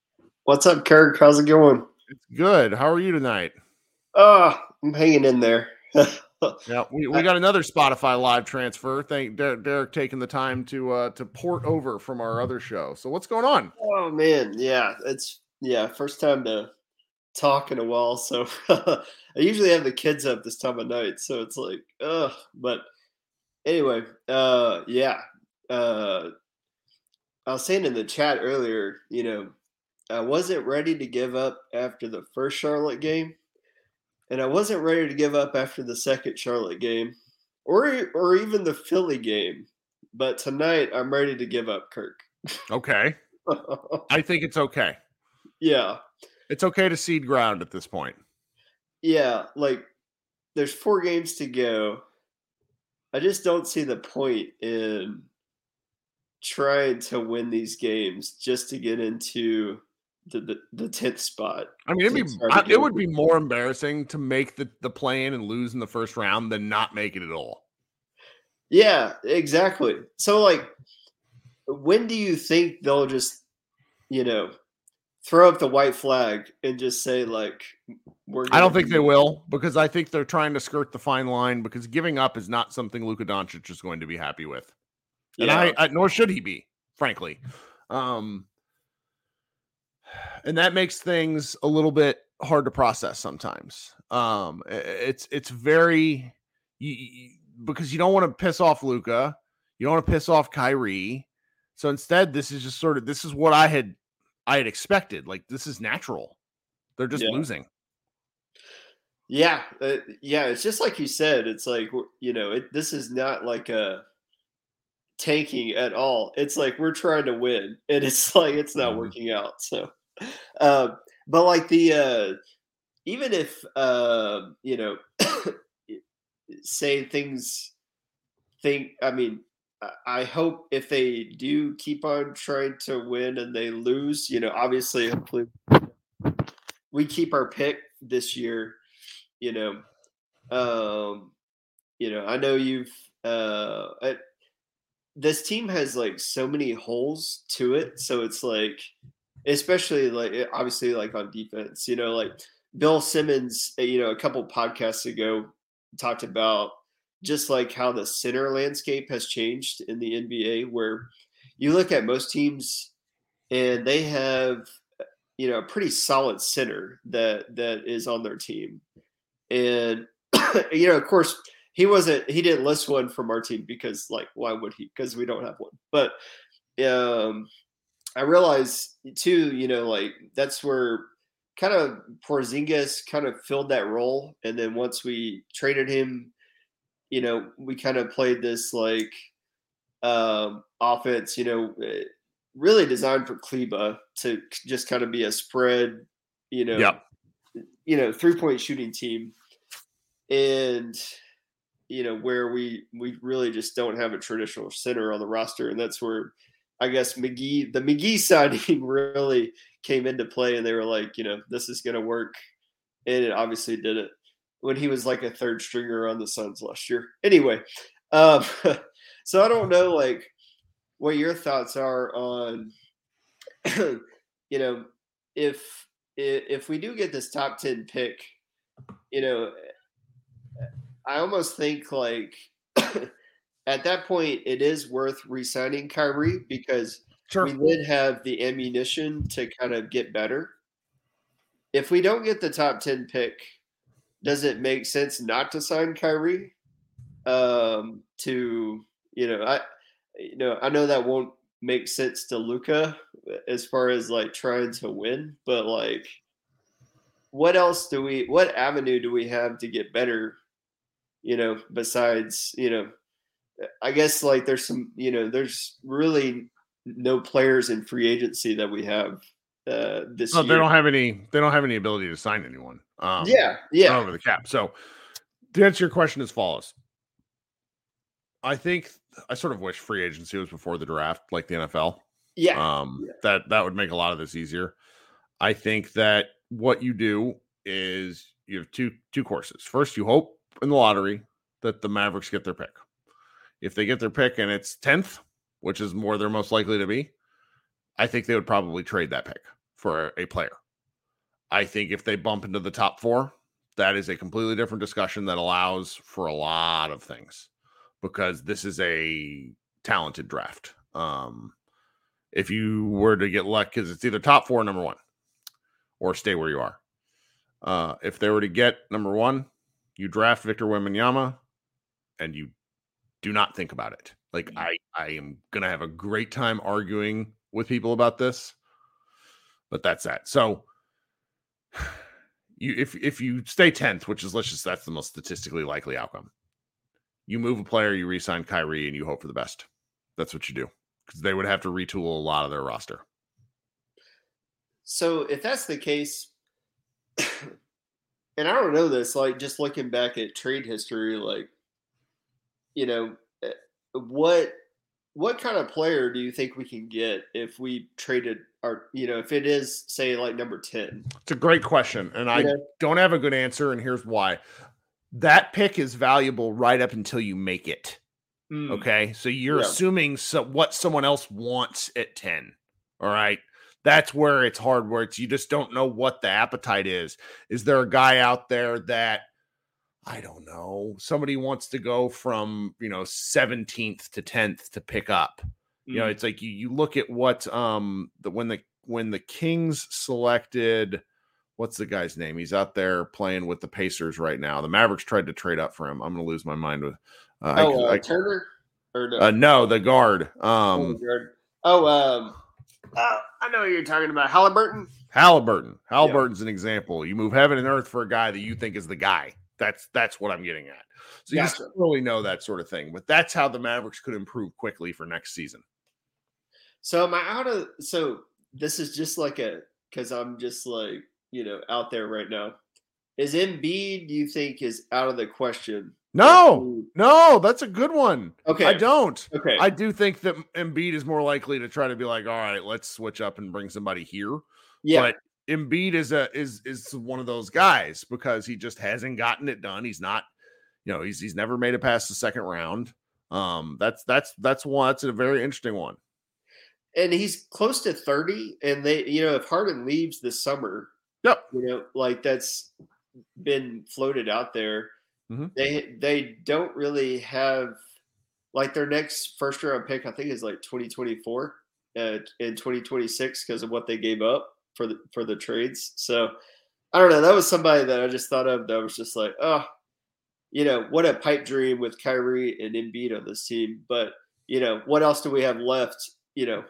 What's up, Kirk? How's it going? It's good. How are you tonight? Oh, I'm hanging in there. Yeah, we, we got another Spotify live transfer. Thank Derek, Derek taking the time to uh to port over from our other show. So what's going on? oh man, yeah, it's yeah, first time to talk in a while. So I usually have the kids up this time of night, so it's like, ugh. But anyway, uh, yeah, uh, I was saying in the chat earlier, you know, I wasn't ready to give up after the first Charlotte game, and I wasn't ready to give up after the second Charlotte game, or or even the Philly game. But tonight, I'm ready to give up, Kirk. Okay. I think it's okay. yeah, It's okay to cede ground at this point. yeah. Like, there's four games to go. I just don't see the point in trying to win these games just to get into the the, the tenth spot. I mean, it'd be It's hard to I- it would be more embarrassing to make the the play in and lose in the first round than not make it at all. Yeah, exactly. So like when do you think they'll just, you know, throw up the white flag and just say like we're I don't think they will because I think they're trying to skirt the fine line because giving up is not something Luka Doncic is going to be happy with. And Yeah. I, I nor should he be, frankly. Um and that makes things a little bit hard to process sometimes. Um it's it's very you, you- because you don't want to piss off Luka, you don't want to piss off Kyrie. So instead this is just sort of this is what I had I had expected. Like this is natural. They're just Yeah. losing. Yeah, uh, yeah. It's just like you said. It's like you know, it, this is not like a tanking at all. It's like we're trying to win, and it's like it's not Mhm. working out. So, uh, but like the uh, even if uh, you know, say things, think. I mean, I- hope if they do keep on trying to win and they lose, you know, obviously, hopefully, we keep our pick this year you know um you know i know you've uh I, this team has like so many holes to it so it's like especially like eh, obviously like on defense you know like bill simmons uh, you know a couple podcasts ago talked about just like how the center landscape has changed in the nba where you look at most teams and they have you know a pretty solid center that that is on their team. And you know of course he wasn't he didn't list one from our team because like why would he? Because we don't have one. But um i realize too you know like that's where kind of Porzingis kind of filled that role and then once we traded him you know we kind of played this like um offense you know eh, really designed for Kleber to just kind of be a spread you know you know three point shooting team. And you know where we we really just don't have a traditional center on the roster and that's where i guess mcgee the mcgee signing really came into play and they were like you know this is going to work. And it obviously did it when he was like a third stringer on the suns last year. Anyway um so i don't know like what your thoughts are on you know if if we do get this top 10 pick you know i almost think like at that point it is worth re-signing Kyrie because Sure. we did have the ammunition to kind of get better if we don't get the top 10 pick does it make sense not to sign Kyrie um to you know i you know i know that won't make sense to Luka as far as like trying to win but like what else do we what avenue do we have to get better you know besides you know i guess like there's some you know there's really no players in free agency that we have uh this No, year they don't have any. They don't have any ability to sign anyone. Um, yeah yeah over the cap. So, to answer your question as follows, I think I sort of wish free agency was before the draft, like the NFL. yeah Um, that that would make a lot of this easier. I think that what you do is you have two two courses. First, you hope in the lottery that the Mavericks get their pick. If they get their pick and it's tenth, which is more they're most likely to be, I think they would probably trade that pick for a, player. I think if they bump into the top four, that is a completely different discussion that allows for a lot of things because this is a talented draft. Um, if you were to get luck, because it's either top four number one, or stay where you are. Uh, if they were to get number one, you draft Victor Wembanyama, and you do not think about it. Like mm. I, I am gonna have a great time arguing with people about this, but that's that. So, you if if you stay tenth, which is let's just that's the most statistically likely outcome. You move a player, you resign Kyrie, and you hope for the best. That's what you do because they would have to retool a lot of their roster. So if that's the case, and I don't know this, like just looking back at trade history, like you know, eh, what what kind of player do you think we can get if we traded our, you know, if it is say like number ten? It's a great question, and I Yeah. don't have a good answer, and here's why. That pick is valuable right up until you make it. Mm. Okay, so you're Yeah. assuming so what someone else wants at ten. All right, that's where it's hard. Where it's you just don't know what the appetite is. Is there a guy out there that I don't know. Somebody wants to go from you know 17th to 10th to pick up. You know, Mm. it's like you you look at what um the when the when the Kings selected what's the guy's name? He's out there playing with the Pacers right now. The Mavericks tried to trade up for him. I'm gonna lose my mind with uh, I- oh, uh, I- Turner or no? uh, no, the guard. Oh, Um guard. oh, um, oh, I know what you're talking about. Halliburton. Halliburton. Halliburton's an example. You move heaven and earth for a guy that you think is the guy. That's that's what I'm getting at. So you Gotcha. really know that sort of thing. But that's how the Mavericks could improve quickly for next season. So am I out of? So this is just like a because I'm just like you know out there right now. Is Embiid? Do you think is out of the question? No, no, that's a good one. Okay. I don't. Okay. I do think that Embiid is more likely to try to be like, all right, let's switch up and bring somebody here. Yeah. But Embiid is a is is one of those guys because he just hasn't gotten it done. He's not, you know, he's he's never made it past the second round. Um, that's that's that's one. That's a very interesting one. and he's close to 30 and they you know if Harden leaves this summer yep you know like that's been floated out there Mhm. they they don't really have like their next first round pick I think is like 2024 uh, in 2026 because of what they gave up for the for the trades. So I don't know that was somebody that I just thought of that was just like oh you know what a pipe dream with Kyrie and Embiid on this team. But you know what else do we have left you know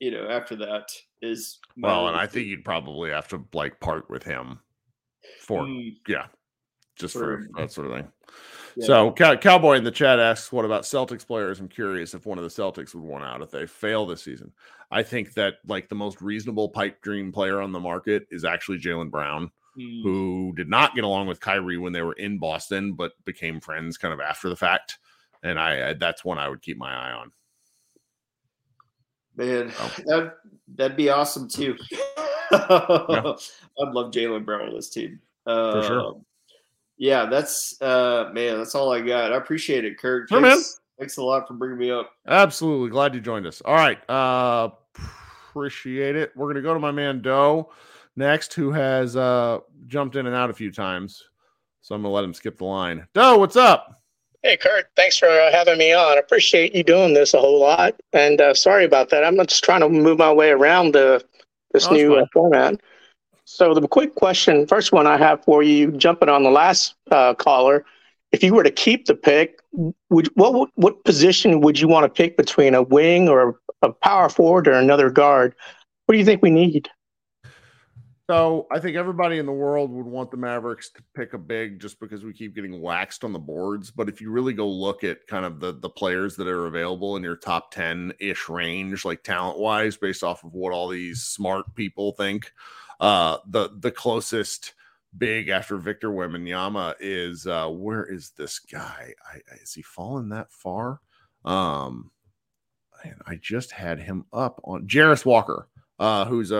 you know, after that is Well, and I think you'd probably have to like part with him for Mm. yeah, just for, For- that sort of thing. Yeah. So Cow- Cowboy in the chat asks, "What about Celtics players?" I'm curious if one of the Celtics would want out if they fail this season. I think that like the most reasonable pipe dream player on the market is actually Jaylen Brown, Mm. who did not get along with Kyrie when they were in Boston, but became friends kind of after the fact. And I, I that's one I would keep my eye on. Man, Oh. that that'd be awesome too. I'd love Jaylen Brown on this team. For sure. Yeah, that's uh man, that's all I got. I appreciate it, Kirk. Sure, man. thanks, thanks a lot for bringing me up. Absolutely. Glad you joined us. All right. Uh appreciate it. We're gonna go to my man Doe next, who has uh jumped in and out a few times. So I'm gonna let him skip the line. Doe, what's up? Hey, Kurt, thanks for uh, having me on. I appreciate you doing this a whole lot. And uh, sorry about that. I'm just trying to move my way around the, this Oh, new uh, format. So, the quick question, first one I have for you, jumping on the last uh, caller, if you were to keep the pick, would what what position would you want to pick between a wing or a power forward or another guard? What do you think we need? So I think everybody in the world would want the Mavericks to pick a big just because we keep getting waxed on the boards. But if you really go look at kind of the the players that are available in your top 10 ish range, like talent wise, based off of what all these smart people think, uh the the closest big after Victor Wembanyama is uh where is this guy? I, is he fallen that far? Um man, I just had him up on Jarace Walker uh, who's a,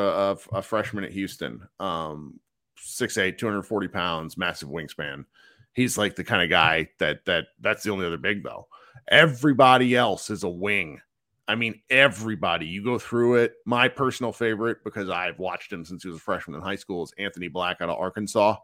a, a freshman at Houston, um, 6'8", 240 pounds, massive wingspan. He's like the kind of guy that that that's the only other big though. Everybody else is a wing. I mean, everybody. You go through it. My personal favorite, because I've watched him since he was a freshman in high school, is Anthony Black out of Arkansas.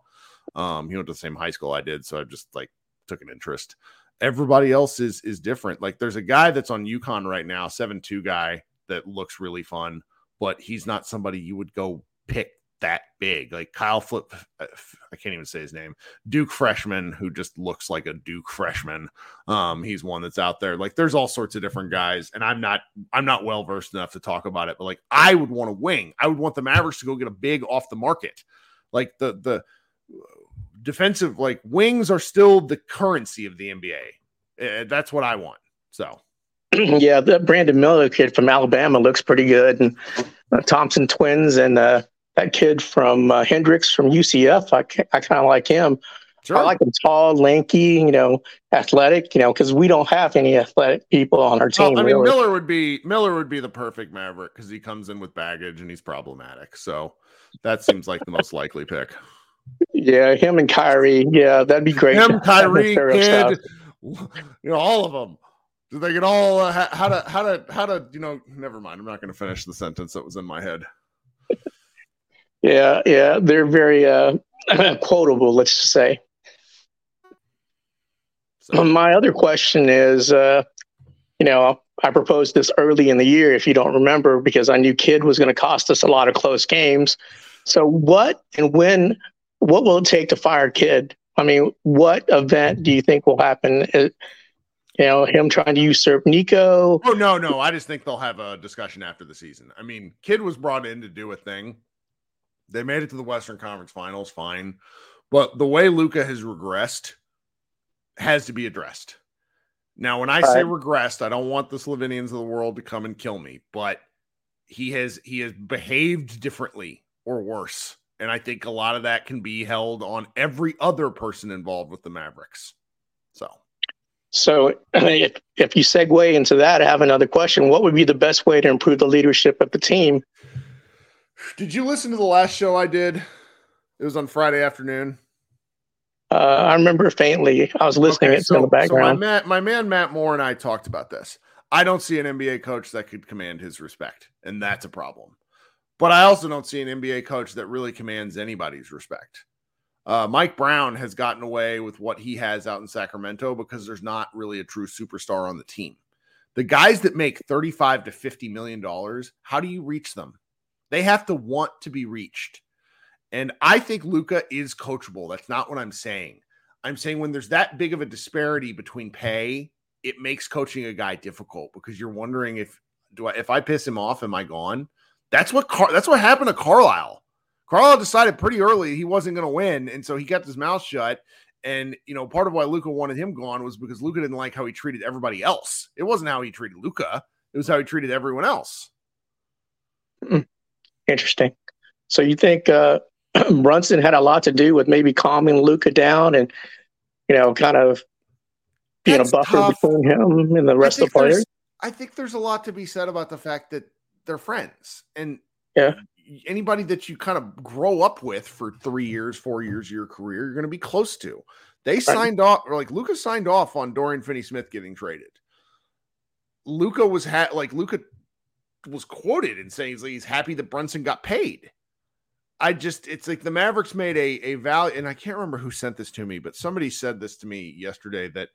Um, he went to the same high school I did, so I just like took an interest. Everybody else is is different. Like there's a guy that's on UConn right now, seven two guy that looks really fun, but he's not somebody you would go pick that big. Like Kyle Flip, I can't even say his name. Duke freshman who just looks like a Duke freshman. Um, he's one that's out there. Like there's all sorts of different guys, and I'm not I'm not well versed enough to talk about it. But like I would want a wing. I would want the Mavericks to go get a big off the market. Like the the defensive like wings are still the currency of the NBA. Uh, that's what I want. So yeah, the Brandon Miller kid from Alabama looks pretty good, and uh, Thompson twins, and uh, that Kidd from uh, Hendricks from UCF. I I kind of like him. I like him tall, lanky, you know, athletic. You know, because we don't have any athletic people on our team. Well, I mean, really. Miller would be Miller would be the perfect Maverick because he comes in with baggage and he's problematic. So that seems like the most likely pick. Yeah, him and Kyrie. Yeah, that'd be great. Him, Kyrie, kid, you know, all of them. Do they get all uh, how to how to how to you know? Never mind. I'm not going to finish the sentence that was in my head. Yeah, yeah, they're very uh, quotable. Let's just say. So. My other question is, uh, you know, I proposed this early in the year, if you don't remember, because I knew Kidd was going to cost us a lot of close games. So, what and when, what will it take to fire Kidd? I mean, what event do you think will happen? It, you know, him trying to usurp Nico. Oh no, no. I just think they'll have a discussion after the season. I mean, Kidd was brought in to do a thing. They made it to the Western Conference Finals, fine. But the way Luka has regressed has to be addressed. Now, when I say regressed, I don't want the Slovenians of the world to come and kill me, but he has he has behaved differently or worse. And I think a lot of that can be held on every other person involved with the Mavericks. So so if, if you segue into that, I have another question. What would be the best way to improve the leadership of the team? Did you listen to the last show I did? It was on Friday afternoon. Uh, I remember faintly. I was listening okay, so, in the background. So my, man, my man Matt Moore and I talked about this. I don't see an NBA coach that could command his respect, and that's a problem. But I also don't see an NBA coach that really commands anybody's respect. Uh, Mike Brown has gotten away with what he has out in Sacramento because there's not really a true superstar on the team. The guys that make 35 to 50 million dollars, how do you reach them? They have to want to be reached. And I think Luka is coachable. That's not what I'm saying. I'm saying when there's that big of a disparity between pay, it makes coaching a guy difficult because you're wondering if do I if I piss him off, am I gone? That's what Car- that's what happened to Carlisle. Carlisle decided pretty early he wasn't going to win, and so he kept his mouth shut. And you know, part of why Luka wanted him gone was because Luka didn't like how he treated everybody else. It wasn't how he treated Luka; it was how he treated everyone else. Hmm. Interesting. So you think uh, Brunson had a lot to do with maybe calming Luka down and you know, kind of being That's a buffer tough. between him and the rest of the players? I think there's a lot to be said about the fact that they're friends and yeah anybody that you kind of grow up with for three years, four years of your career, you're going to be close to. They right. signed off, or like Luka signed off on Dorian Finney Smith getting traded. Luka was ha- like Luka was quoted in saying he's happy that Brunson got paid. I just it's like the Mavericks made a a value, and I can't remember who sent this to me, but somebody said this to me yesterday that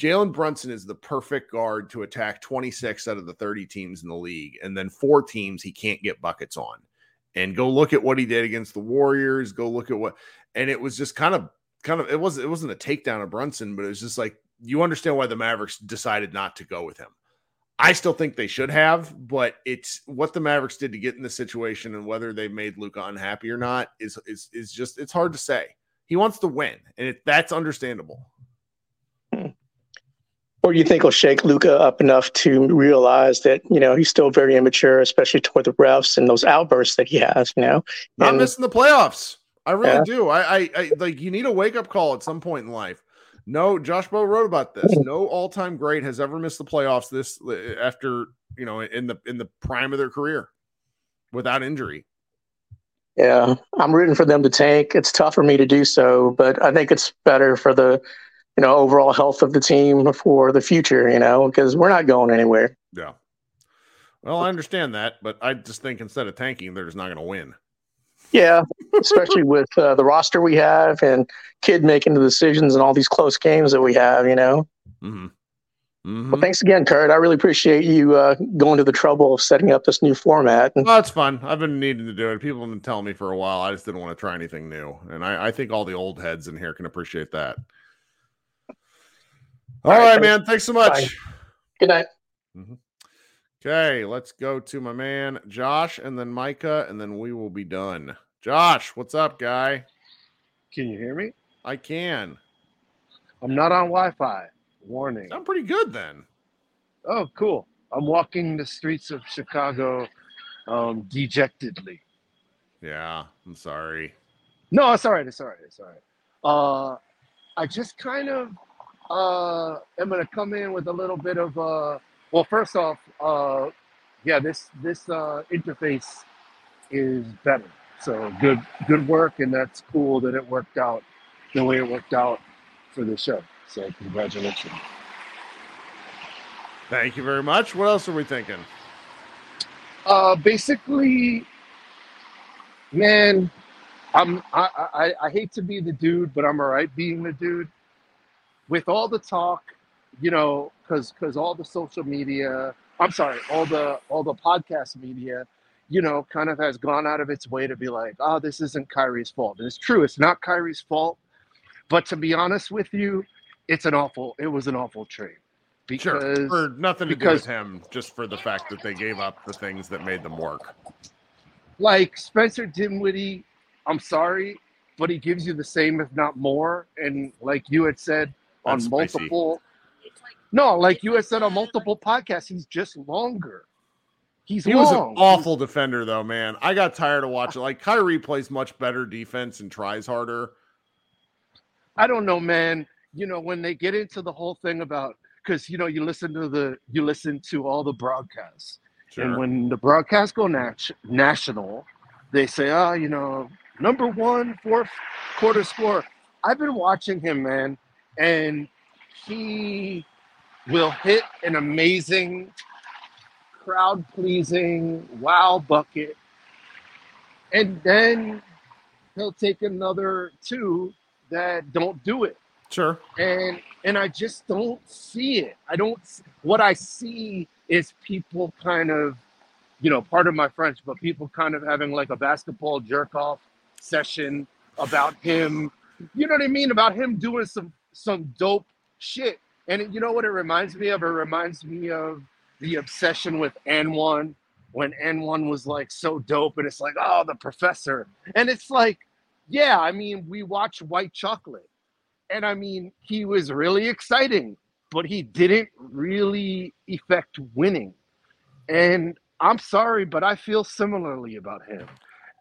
Jalen Brunson is the perfect guard to attack 26 out of the 30 teams in the league, and then four teams he can't get buckets on. And go look at what he did against the Warriors. Go look at what, and it was just kind of, kind of, it was it wasn't a takedown of Brunson, but it was just like you understand why the Mavericks decided not to go with him. I still think they should have, but it's what the Mavericks did to get in the situation and whether they made Luka unhappy or not is is is just it's hard to say. He wants to win, and it, that's understandable. Or do you think he'll shake Luka up enough to realize that you know he's still very immature, especially toward the refs and those outbursts that he has? You know, I'm missing the playoffs. I really yeah. do. I, I, I like you need a wake up call at some point in life. No, Josh Bowe wrote about this. No all time great has ever missed the playoffs this after you know in the in the prime of their career without injury. Yeah, I'm rooting for them to tank. It's tough for me to do so, but I think it's better for the you know overall health of the team for the future. You know, because we're not going anywhere. Yeah. Well, I understand that, but I just think instead of tanking, they're just not going to win. Yeah, especially with uh, the roster we have and Kidd making the decisions and all these close games that we have, you know. Mm-hmm. Mm-hmm. Well, thanks again, Kurt. I really appreciate you uh, going to the trouble of setting up this new format. Well, it's fun. I've been needing to do it. People have been telling me for a while. I just didn't want to try anything new, and I, I think all the old heads in here can appreciate that. all, all right, right man. Thanks so much. Bye. Good night. Mm-hmm. Okay, let's go to my man Josh and then Micah, and then we will be done. Josh, what's up, guy? Can you hear me? I can. I'm not on Wi Fi. Warning. I'm pretty good then. Oh, cool. I'm walking the streets of Chicago um, dejectedly. Yeah, I'm sorry. No, it's all right. It's all right. It's all right. Uh, I just kind of uh, am going to come in with a little bit of uh, well, first off, uh, yeah, this this uh, interface is better. So good good work, and that's cool that it worked out the way it worked out for the show. So congratulations. Thank you very much. What else are we thinking? Uh, basically, man, I'm I, I I hate to be the dude, but I'm all right being the dude. With all the talk, you know, because because all the social media, I'm sorry, all the all the podcast media, you know, kind of has gone out of its way to be like, oh, this isn't Kyrie's fault. And it's true, it's not Kyrie's fault. But to be honest with you, it's an awful. It was an awful trade Sure, for nothing to do with him, just for the fact that they gave up the things that made them work. like Spencer Dinwiddie, I'm sorry, but he gives you the same, if not more. And like you had said on That's spicy. Multiple, no, like you had said on multiple podcasts, he's just longer. He's He was an long. awful defender, though, man. I got tired of watching. Like Kyrie plays much better defense and tries harder. I don't know, man. You know, when they get into the whole thing about because you know you listen to the you listen to all the broadcasts, Sure. and when the broadcasts go nat- national, they say, "Oh, you know, number one fourth quarter score." I've been watching him, man, and he will hit an amazing, crowd pleasing wow bucket, and then he'll take another two that don't do it Sure. and and I just don't see it. I don't. What I see is people kind of, you know, part of my French, but people kind of having like a basketball jerk off session about him. You know what I mean? About him doing some some dope shit. And you know what it reminds me of? It reminds me of the obsession with And1 when And1 was like so dope, and it's like, oh, the professor. And it's like, yeah, I mean, we watch White Chocolate and I mean, he was really exciting, but he didn't really affect winning. And I'm sorry, but I feel similarly about him.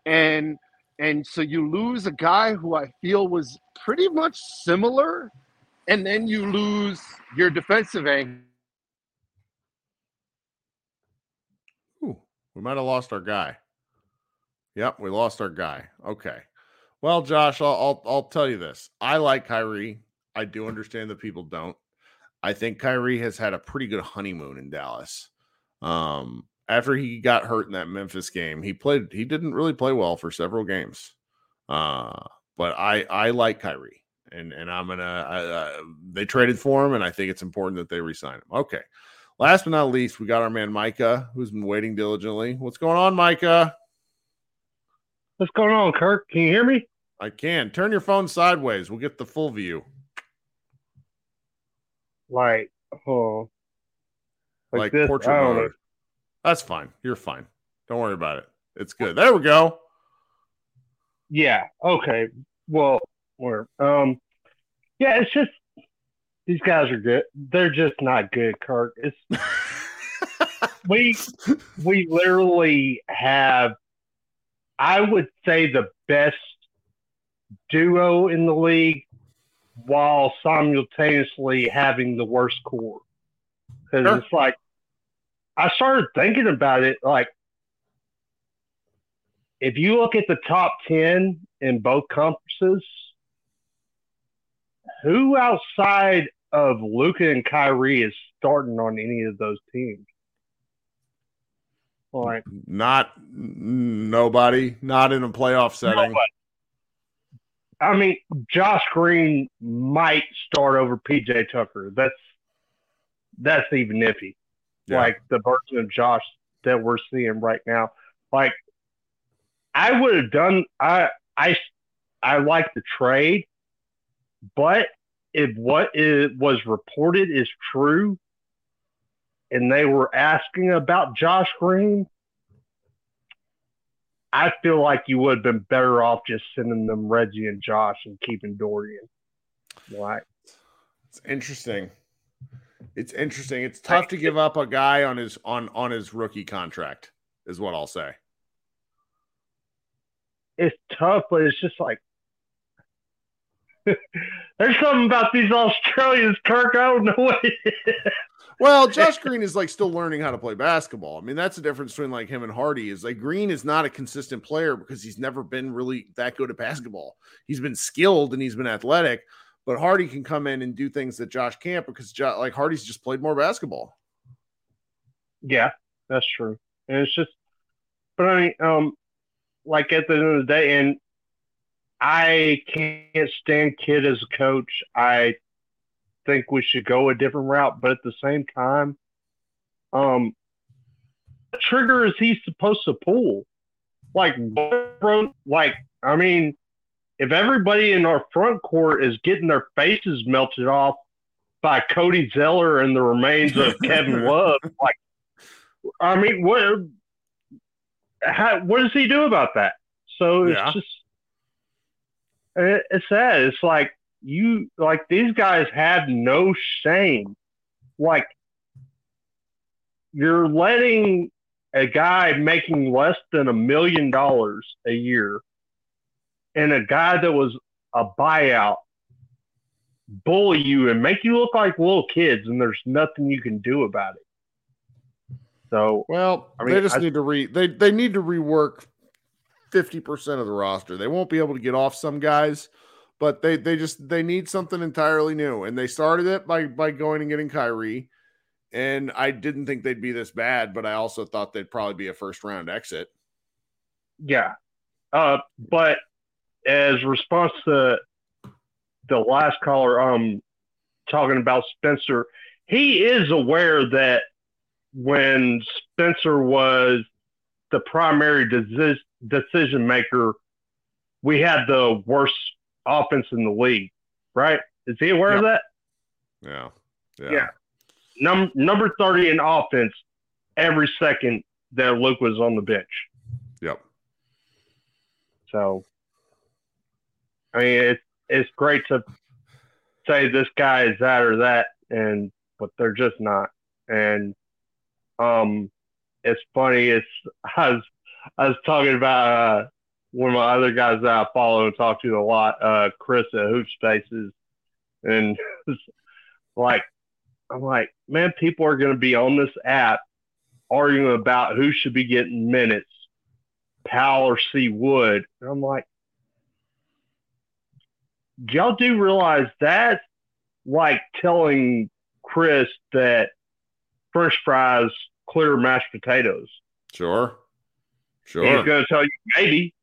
And and so you lose a guy who I feel was pretty much similar, and then you lose your defensive angle. We might have lost our guy. Yep, we lost our guy. Okay. Well, Josh, I'll, I'll I'll tell you this. I like Kyrie. I do understand that people don't. I think Kyrie has had a pretty good honeymoon in Dallas. Um, after he got hurt in that Memphis game, he played. He didn't really play well for several games. Uh, but I I like Kyrie, and and I'm gonna. I, uh, they traded for him, and I think it's important that they resign him. Okay. Last but not least, we got our man Micah, who's been waiting diligently. What's going on, Micah? What's going on, Kirk? Can you hear me? I can. Turn your phone sideways. We'll get the full view. Like, oh, Like, like, this. portrait I don't know. mode. That's fine. You're fine. Don't worry about it. It's good. There we go. Yeah. Okay. Well, or um, yeah. It's just these guys are good. They're just not good, Kirk. It's we we literally have, I would say, the best duo in the league, while simultaneously having the worst core. Because Sure. it's like I started thinking about it, like if you look at the top 10 in both conferences, who outside of Luka and Kyrie is starting on any of those teams? Like, Not nobody. Not in a playoff setting. Nobody. I mean, Josh Green might start over PJ Tucker. That's that's even iffy. Yeah. Like the version of Josh that we're seeing right now. Like I would have done I I I like the trade, but if what is, was reported is true and they were asking about Josh Green, I feel like you would have been better off just sending them Reggie and Josh and keeping Dorian. Like, It's interesting. It's interesting. It's tough to give up a guy on his on on his rookie contract, is what I'll say. it's tough, but it's just like there's something about these Australians, Kirk. I don't know what. Well, Josh Green is like still learning how to play basketball. I mean, that's the difference between like him and Hardy. Is like Green is not a consistent player because he's never been really that good at basketball. He's been skilled and he's been athletic, but Hardy can come in and do things that Josh can't because like Hardy's just played more basketball. Yeah, that's true. And it's just, but I mean, um, like at the end of the day, and I can't stand Kidd as a coach. I think we should go a different route, but at the same time, um, what trigger is he supposed to pull? Like, like I mean, if everybody in our front court is getting their faces melted off by Cody Zeller and the remains of Kevin Love, like, I mean, what? How, what does he do about that? So it's Yeah. just it- it's sad. It's like you like these guys have no shame. Like you're letting a guy making less than a million dollars a year and a guy that was a buyout bully you and make you look like little kids and there's nothing you can do about it. So Well, I mean, they just I- need to re they they need to rework fifty percent of the roster. They won't be able to get off some guys, but they they just they need something entirely new. And they started it by by going and getting Kyrie. And I didn't think they'd be this bad, but I also thought they'd probably be a first round exit. Yeah. Uh, but as response to the last caller, um, talking about Spencer, he is aware that when Spencer was the primary decision maker, we had the worst offense in the league, right? Is he aware of that? Yeah. Yeah. Num- number 30 in offense every second that Luke was on the bench. Yep. So, I mean, it's it's great to say this guy is that or that, and but they're just not. And um, it's funny. It's I was I was talking about uh, one of my other guys that I follow and talk to a lot, uh, Chris at Hoop Spaces, and like I'm like, man, people are going to be on this app arguing about who should be getting minutes, Powell or C Wood. And I'm like, y'all do realize that's like telling Chris that French fries clear mashed potatoes. Sure. Sure. He's going to tell you maybe,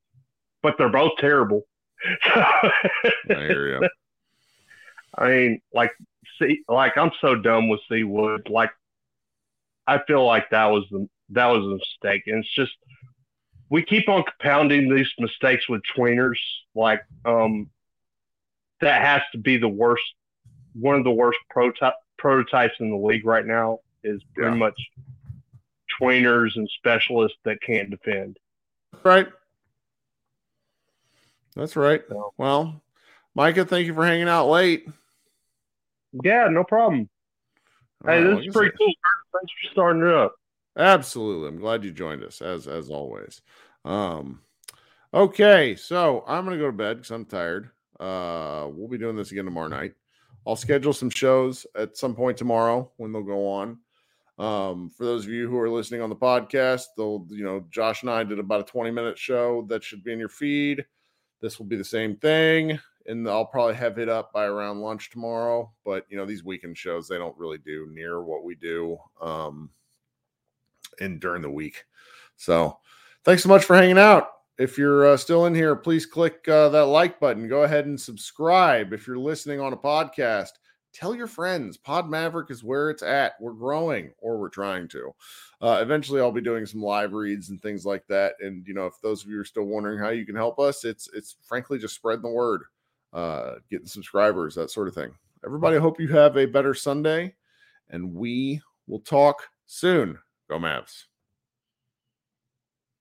but they're both terrible. I hear you. I mean, like, see, like I'm so dumb with C Wood. Like, I feel like that was the that was a mistake, and it's just we keep on compounding these mistakes with tweeners. Like, um, that has to be the worst, one of the worst prototype prototypes in the league right now is pretty Yeah. much tweeners and specialists that can't defend. Right. That's right. Well, Micah, thank you for hanging out late. Yeah, no problem. All hey, right, this is pretty cool. Thanks for starting it up. Absolutely. I'm glad you joined us as as always. Um okay, so I'm gonna go to bed because I'm tired. Uh we'll be doing this again tomorrow night. I'll schedule some shows at some point tomorrow when they'll go on. Um, for those of you who are listening on the podcast, you know, Josh and I did about a 20 minute show that should be in your feed. This will be the same thing, and I'll probably have it up by around lunch tomorrow. But you know, these weekend shows they don't really do near what we do um in during the week. So thanks so much for hanging out. If you're uh, still in here, please click uh, that like button. Go ahead and subscribe. If you're listening on a podcast, tell your friends. Pod Maverick is where it's at. We're growing, or we're trying to. Uh, eventually, I'll be doing some live reads and things like that. And you know, if those of you are still wondering how you can help us, it's it's frankly just spreading the word, uh, getting subscribers, that sort of thing. Everybody, I hope you have a better Sunday, and we will talk soon. Go Mavs.